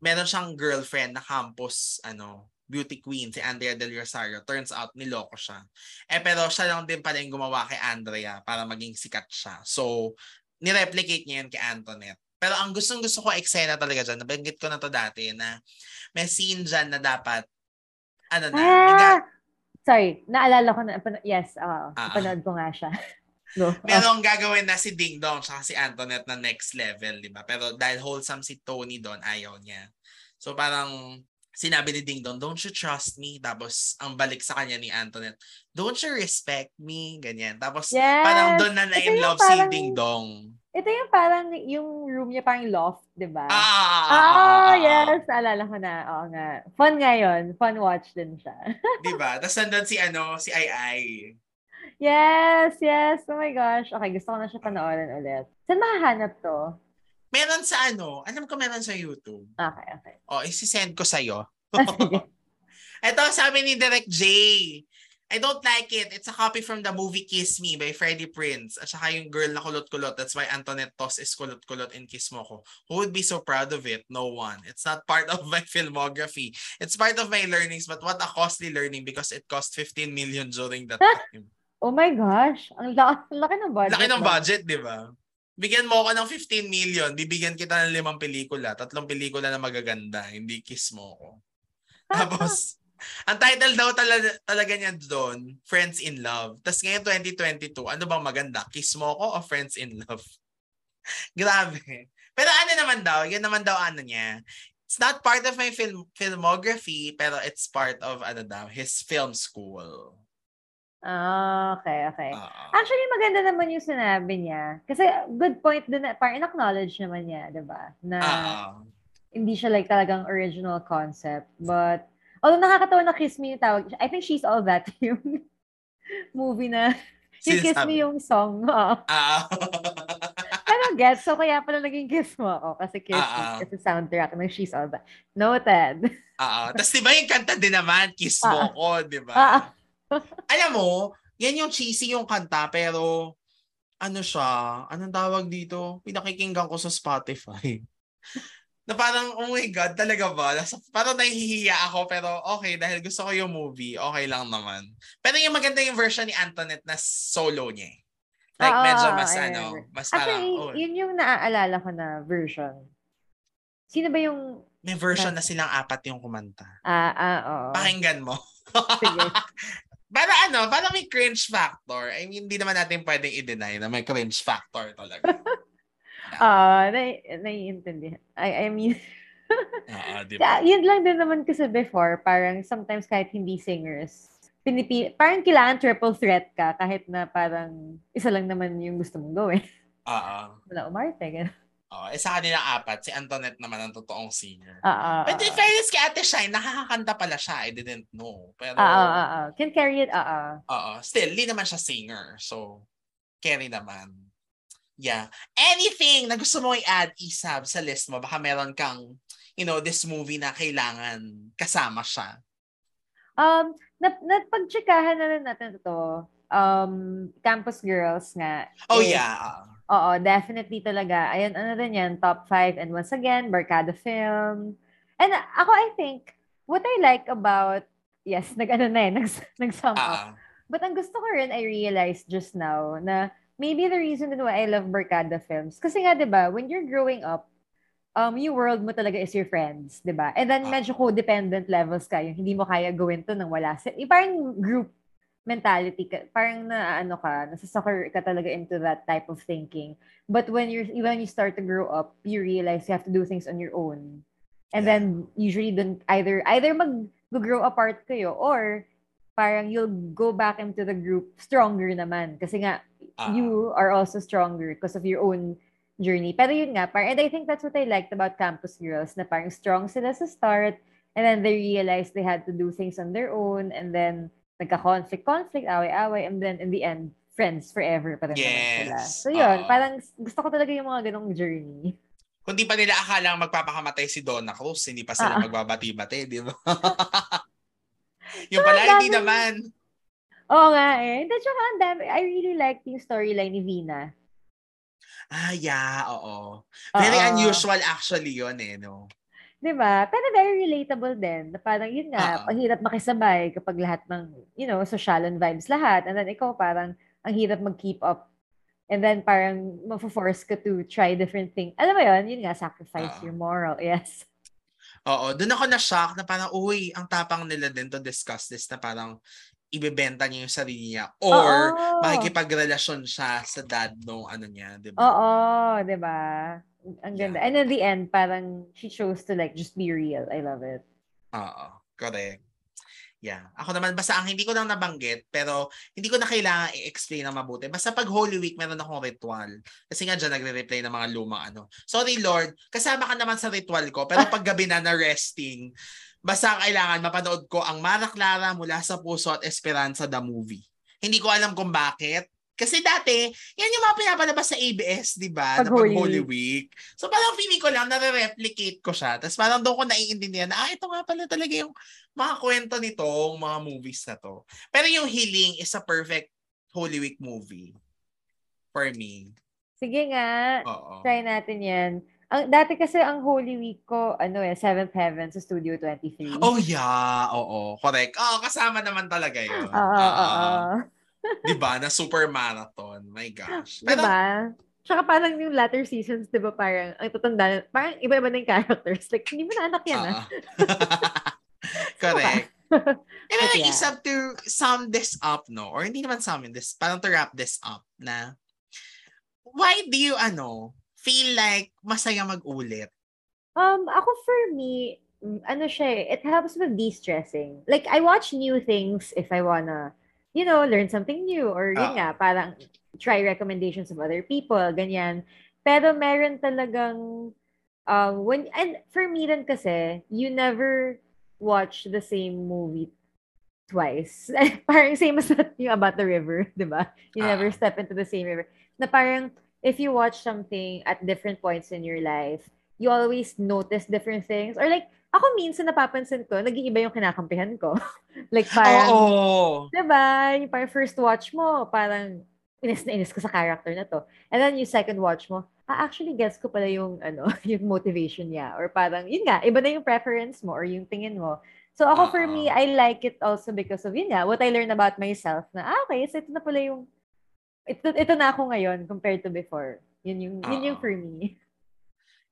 meron siyang girlfriend na campus, ano, beauty queen, si Andrea Del Rosario. Turns out, niloko siya. Eh, pero siya lang din pala yung gumawa kay Andrea para maging sikat siya. So, nireplicate niya yun kay Antoinette. Pero ang gustong gusto ko eksena talaga dyan, nabanggit ko na to dati, na may scene dyan na dapat, ano na, Ah! naga- Sorry, naalala ko na. Yes, oo. Ah. Panood ko nga siya. (laughs) no. Pero ang gagawin na si Ding Dong tsaka si Antoinette na next level, di ba? Pero dahil wholesome si Tony doon, ayaw niya. So parang sinabi ni Ding Dong, don't you trust me? Tapos ang balik sa kanya ni Antoinette, don't you respect me? Ganyan. Tapos Yes! parang doon na na-in love si parang- Ding Dong. Ito yung parang, yung room niya parang loft, di ba? Ah, ah, ah, ah, Ah, yes. Naalala ko na. Oo nga. Fun nga yun. Fun watch din siya. (laughs) Di ba? Tapos nandun si ano, si Ai Ai. yes, yes. Oh my gosh. Okay, gusto ko na siya panoorin ulit. Saan mahahanap to? Meron sa ano, alam ko meron sa YouTube. Okay, okay. O, isi-send ko sa'yo. Ito, (laughs) sabi ni Direct J. I don't like it. It's a copy from the movie Kiss Me by Freddie Prinze. At saka yung girl na kulot-kulot. That's why Antoinette Toss is kulot-kulot in Kiss Mo Ko. Who would be so proud of it? No one. It's not part of my (laughs) filmography. It's part of my learnings, but what a costly learning because it cost 15 million during that (laughs) time. Oh my gosh. Ang la- laki ng budget. Laki ng ba? budget, di ba? Bigyan mo ako ng 15 million, bibigyan kita ng limang pelikula, tatlong pelikula na magaganda, hindi Kiss Mo Ko. (laughs) Tapos, ang title daw talaga, talaga niya doon, Friends in Love. Tapos ngayon 2022, ano bang maganda? Kiss mo ko o Friends in Love? (laughs) Grabe. Pero ano naman daw, yan naman daw ano niya. It's not part of my film filmography, pero it's part of ano daw, his film school. Ah, okay, okay. Oo. Actually, maganda naman yung sinabi niya. Kasi good point din na, parang in-acknowledge naman niya, di ba? Na Oo. hindi siya like talagang original concept. But, although nakakatawa na Kiss Me yung tawag, I think She's All That (laughs) yung movie na, yung Kiss Sinasabi. Me yung song. Oo. Ah. (laughs) Pero get, so kaya pala naging Kiss Mo ako kasi Kiss Ah, ah. Me, kasi soundtrack ng She's All That. Noted. Oo. Tapos di ba yung kanta din naman, Kiss Mo Ah. Ko, di ba? Ah, ah. Alam mo, yan yung cheesy yung kanta, pero ano siya, anong tawag dito? Pinakikinggan ko sa Spotify. Na parang, oh my God, talaga ba? Nasa- Parang nahihiya ako, pero okay, dahil gusto ko yung movie, okay lang naman. Pero yung maganda yung version ni Antoinette na solo niya. eh. Like, Ah, medyo ah, mas I ano, mas parang, Actually, oh, yun yung naaalala ko na version. Sino ba yung, may version na silang apat yung kumanta. ah, ah, oo. Pakinggan mo. Sige. (laughs) Para ano, para may cringe factor. I mean, hindi naman natin pwedeng i-deny na may cringe factor talaga. (laughs) Ah, na, naiintindihan. I, I mean, Oo, di (laughs) Yeah, ba? yun lang din naman kasi before, parang sometimes kahit hindi singers, pinipi, parang kailangan triple threat ka kahit na parang isa lang naman yung gusto mong gawin. Oo. Wala umarte, gano'n. Oo. Eh, sa kanila apat, si Antoinette naman ang totoong singer. Ah, ah, But in ah, fairness kay Ate Shine, nakakakanta pala siya. I didn't know. Pero, ah, ah, ah, ah. Can carry it, ah, ah. oo. Still, hindi naman siya singer. So, carry naman. Yeah. Anything na gusto mo i-add, Isab, sa list mo, baka meron kang, you know, this movie na kailangan kasama siya. Um, nap napagtsikahan na rin natin ito. Um, Campus Girls nga. Oh, is- yeah. oo. Oo, definitely talaga. Ayun, ano rin yan, top five. And once again, Barkada film. And uh, ako, I think, what I like about, yes, nag-ano na eh, (laughs) nags, nag-sum up. Ah, But ang gusto ko rin, I realized just now, na maybe the reason din why I love Barkada films, kasi nga, di ba, when you're growing up, um, yung world mo talaga is your friends, di ba? And then Ah. medyo codependent levels ka, yung hindi mo kaya gawin to nang wala. Si- Yung parang group mentality ka, parang na ano ka, nasasucker ka talaga into that type of thinking. But when you're when you start to grow up, you realize you have to do things on your own. And Yeah. then usually then either either mag grow apart kayo or parang you'll go back into the group stronger naman kasi nga ah. you are also stronger because of your own journey. Pero yun nga, parang, and I think that's what I liked about Campus Girls, na parang strong sila sa start, and then they realized they had to do things on their own, and then nagka-conflict, conflict, away-away, and then in the end, friends forever pa rin naman sila. Yes. So yun, Oo. parang gusto ko talaga yung mga ganong journey. Kung di pa nila akalang magpapakamatay si Donna Cruz, hindi pa sila Ah. magbabati-bati, di ba? (laughs) yung So, pala, hindi naman. Oo nga eh. Hindi, tsaka ang dami. I really liked yung storyline ni Vina. Ah, yeah, oo. Very Oo. unusual actually yun eh, no? Di ba? Pero very relatable din. Parang yun nga, Oo. ang hirap makisabay kapag lahat ng, you know, socialan vibes lahat. And then ikaw parang, ang hirap mag-keep up. And then parang mafo-force ka to try different things. Alam mo yun? Yun nga, sacrifice Oo. your moral. (laughs) Yes. Oo, doon ako na-shock na parang, uy, ang tapang nila din to discuss this na parang ibebenta niya yung sarili niya or Oo. makikipagrelasyon siya sa dad nung ano niya, di ba? Oo, di ba? Ang ganda. Yeah. And in the end, parang she chose to like just be real. I love it. Oo, correct. Yeah. Ako naman, basta ang hindi ko lang nabanggit, pero hindi ko na kailangan i-explain na mabuti. Basta pag Holy Week, meron akong ritual. Kasi nga dyan nagre-replay ng mga lumang ano. Sorry Lord, kasama ka naman sa ritual ko, pero pag gabi na na resting, basta kailangan mapanood ko ang Mara Clara mula sa puso at Esperanza the movie. Hindi ko alam kung bakit. Kasi dati, yan yung mga pinapalabas sa ABS, di ba? Pag Na pag Holy Holy Week. So parang feeling ko lang, nare-replicate ko siya. Tapos parang doon ko naiintindihan na, ah, ito nga pala talaga yung mga kwento nitong mga movies na to. Pero yung Healing is a perfect Holy Week movie. For me. Sige nga. Oo. Try natin yan. Ang, dati kasi ang Holy Week ko, ano eh, Seventh Heaven sa Studio 23. Oh yeah, oo, correct. Oo, kasama naman talaga yun. Oo, oo, oo. Di ba? Na super marathon. My gosh. Pero, Diba? Tsaka parang yung latter seasons, di ba, parang, ang tatanda, parang iba-iba na yung characters. Like, hindi mo na anak yan, ah. (laughs) Oo. correct. And But then yeah. it's up to sum this up, no? Or hindi naman sum this, parang to wrap this up na why do you, ano, feel like masaya mag-ulit? Um, ako for me, mm, ano siya eh, it helps with de-stressing. Like, I watch new things if I wanna, you know, learn something new. Or yun Ah. nga, parang try recommendations of other people, ganyan. Pero meron talagang, um, when, and for me rin kasi, you never watch the same movie twice. (laughs) parang same as that (laughs) yung about the river, di ba? You never Ah. step into the same river. Na parang, if you watch something at different points in your life, you always notice different things. Or like, ako minsan napapansin ko, nag-iiba yung kinakampihan ko. (laughs) like parang, Oo. diba? Yung parang first watch mo, parang inis na inis ko sa character na to. And then yung second watch mo, ah, actually gets ko pala yung, ano, (laughs) yung motivation niya. Or parang, yun nga, iba na yung preference mo or yung tingin mo. So ako for me. I like it also because of, yun nga, what I learned about myself na, ah, okay, so ito na pala yung, ito, ito na ako ngayon compared to before. Yun yung, yun yung Oo. for me.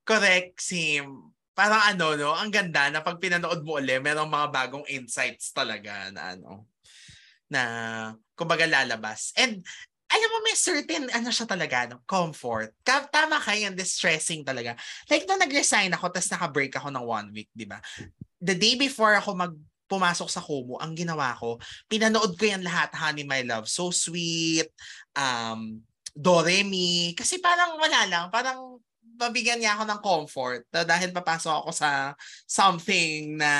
Correct, Sim. Parang ano, no? Ang ganda na pag pinanood mo ulit, merong mga bagong insights talaga na ano, na kumbaga lalabas. And alam mo, may certain, ano siya talaga, no? comfort. Ka- tama ka yan, distressing talaga. Like, nung nag-resign ako, tapos naka-break ako ng one week, di ba? The day before ako mag pumasok sa Kumu, ang ginawa ko, pinanood ko yan lahat, Honey My Love, So Sweet, um, Doremi, kasi parang wala lang, parang mabigyan niya ako ng comfort dahil papasok ako sa something na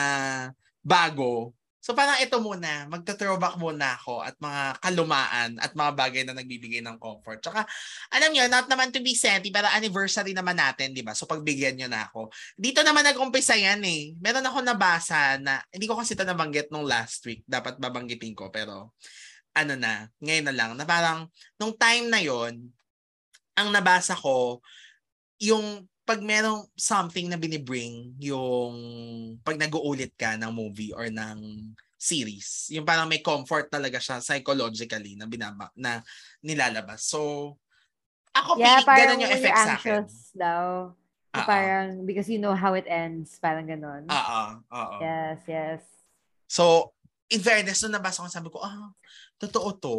bago. So parang ito muna, magta-throwback muna ako at mga kalumaan at mga bagay na nagbibigay ng comfort. Tsaka, alam niyo, not naman to be senti, pero anniversary naman natin, di ba? So pagbigyan niyo na ako. Dito naman nag-umpisa yan eh. Meron ako nabasa na, hindi ko kasi ito nabanggit nung last week, dapat babanggitin ko, pero ano na, ngayon na lang, na parang, nung time na yon ang nabasa ko, yung pag merong something na binibring yung pag nag-uulit ka ng movie or ng series, yung parang may comfort talaga siya psychologically na binaba na nilalabas. So ako Yeah, parang ganun yung effect sa akin. daw. So, Ah, ah. parang, because you know how it ends, parang ganon. Oo, oo. Yes, yes. So, in fairness, nung nabasa ko, sabi ko, ah, totoo to.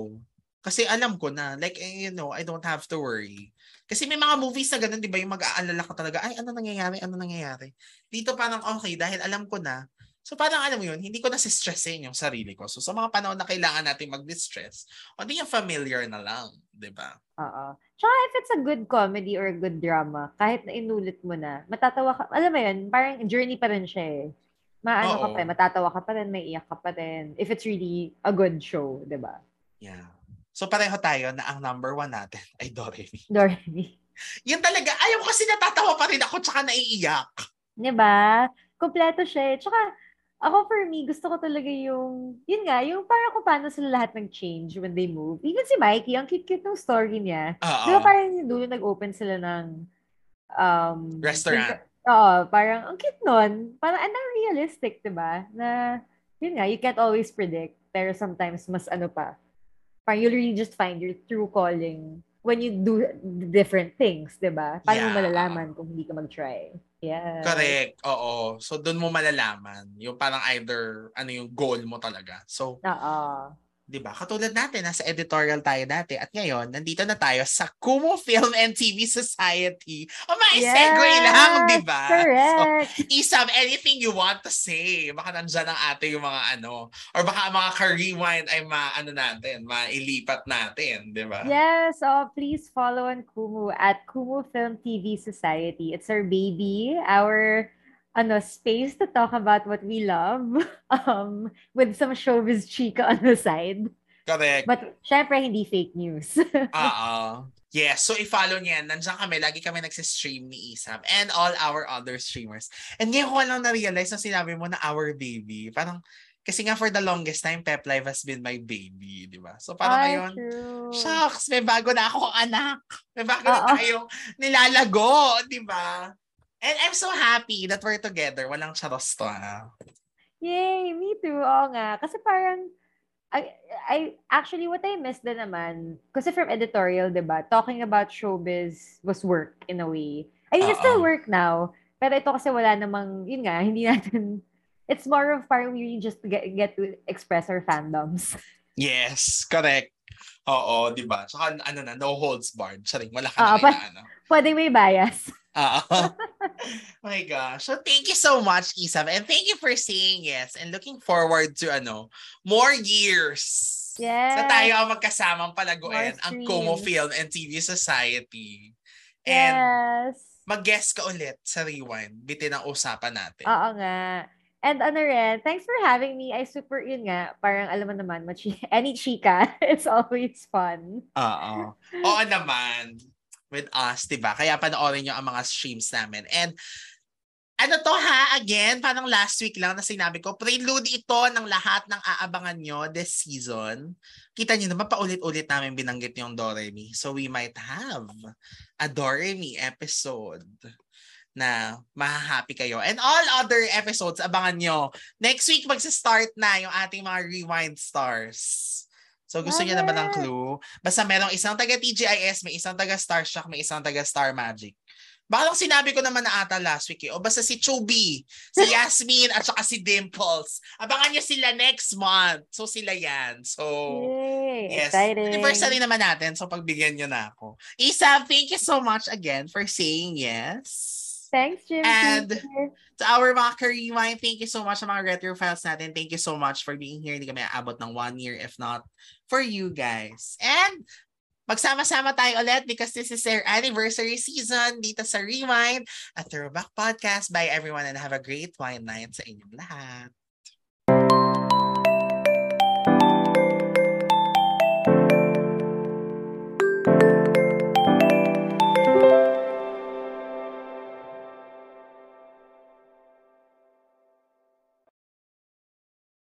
Kasi alam ko na, like, eh, you know, I don't have to worry. Kasi may mga movies na ganun, di ba, yung mag-aalala ka talaga, ay, ano nangyayari, ano nangyayari. Dito parang okay, dahil alam ko na, So parang alam mo yun, hindi ko na stressin yung sarili ko. So sa mga panahon na kailangan natin mag-distress, o di yung familiar na lang, di ba? Oo. Tsaka if it's a good comedy or a good drama, kahit na inulit mo na, matatawa ka, alam mo yun, parang journey pa rin siya eh. Maano ka Oo. pa rin, matatawa ka pa rin, may iyak ka pa rin. If it's really a good show, di ba? Yeah. So pareho tayo na ang number one natin (laughs) ay Doremi. Doremi. Yun talaga, ayaw kasi natatawa pa rin ako tsaka naiiyak. Ba? Kompleto siya eh. Tsaka, ako for me, gusto ko talaga yung, yun nga, yung parang kung paano sila lahat nag-change when they move. Even si Mikey, ang cute-cute ng story niya. Oo. Di ba parang yung dulo nag-open sila ng um, Restaurant. Oo, parang ang cute nun. Parang and realistic, di ba? Na, yun nga, you can't always predict. Pero sometimes mas ano pa. Parang you'll really just find your true calling when you do different things, di ba? Paano mo Yeah. malalaman kung hindi ka mag-try? Yeah. Correct. Oo. So doon mo malalaman yung parang either ano yung goal mo talaga. So, Oo. 'Di ba? Katulad natin nasa editorial tayo dati at ngayon nandito na tayo sa Kumu Film and TV Society. O may segue lang, 'di ba? So. Isam, anything you want to say? Baka nandyan ang ate yung mga ano. Or baka mga ka-rewind ay ma, ano natin, mailipat natin, di ba? Yes, so please follow on Kumu at Kumu Film TV Society. It's our baby, our ano space to talk about what we love (laughs) um with some showbiz chica on the side. Correct. But syempre hindi fake news. (laughs) Oo. Yes, so i-follow niyan. Nandiyan kami, lagi kami nagsistream ni Isam and all our other streamers. And ngayon ko lang na-realize na sinabi mo na our baby. Parang, kasi nga for the longest time, Pep Live has been my baby, di ba? So parang Ay, ngayon, true. shucks, may bago na akong anak. May bago na Oo. tayong nilalago, di ba? And I'm so happy that we're together. Walang charos to, ah. Yay, me too. Oo nga. Kasi parang, I, I actually, what I missed din naman, kasi from editorial, di ba, talking about showbiz was work in a way. I mean, it's still work now. Pero ito kasi wala namang, yun nga, (laughs) hindi natin, it's more of parang we just get, get to express our fandoms. Yes, correct. Oo, di ba? Saka ano na, no holds barred. Saring, wala ka Oo, na pa- ano. Pwede may bias. Oo. (laughs) (laughs) my gosh. So thank you so much, Isam. And thank you for saying yes and looking forward to ano, more years. Yes. Na tayo ang magkasamang palaguin ang Como. Film and TV Society. And yes. mag-guest ka ulit sa Rewind. Bitin ang usapan natin. Oo nga. And ano rin, thanks for having me. I super, yun nga, parang alam mo naman, machi- (laughs) any chika, it's always fun. Oo. Oo naman. With us, di ba? Kaya panoorin nyo ang mga streams namin. And ano to ha, again, parang last week lang na sinabi ko, prelude ito ng lahat ng aabangan nyo this season. Kita nyo naman, paulit-ulit namin binanggit yung Doremi. So we might have a Doremi episode na mahahappy kayo. And all other episodes, abangan nyo. Next week, magsa-start na yung ating mga Rewind Stars. So gusto niyo na ba ng clue? Basta merong isang taga TGIS, may isang taga Starshock, may isang taga Star Magic. Baka lang sinabi ko naman na ata last week eh. O basta si Chubby, si (laughs) Yasmin, at saka si Dimples. Abangan niyo sila next month. So sila yan. So, Yay! yes. Exciting. Anniversary naman natin. So pagbigyan niyo na ako. Isa, thank you so much again for saying yes. Thanks, Jim. And to our mga ka-rewind, thank you so much sa mga retro files natin. Thank you so much for being here. Hindi kami aabot ng one year if not for you guys. And magsama-sama tayo ulit because this is our anniversary season dito sa Rewind, a throwback podcast. Bye everyone and have a great wine night sa inyong lahat.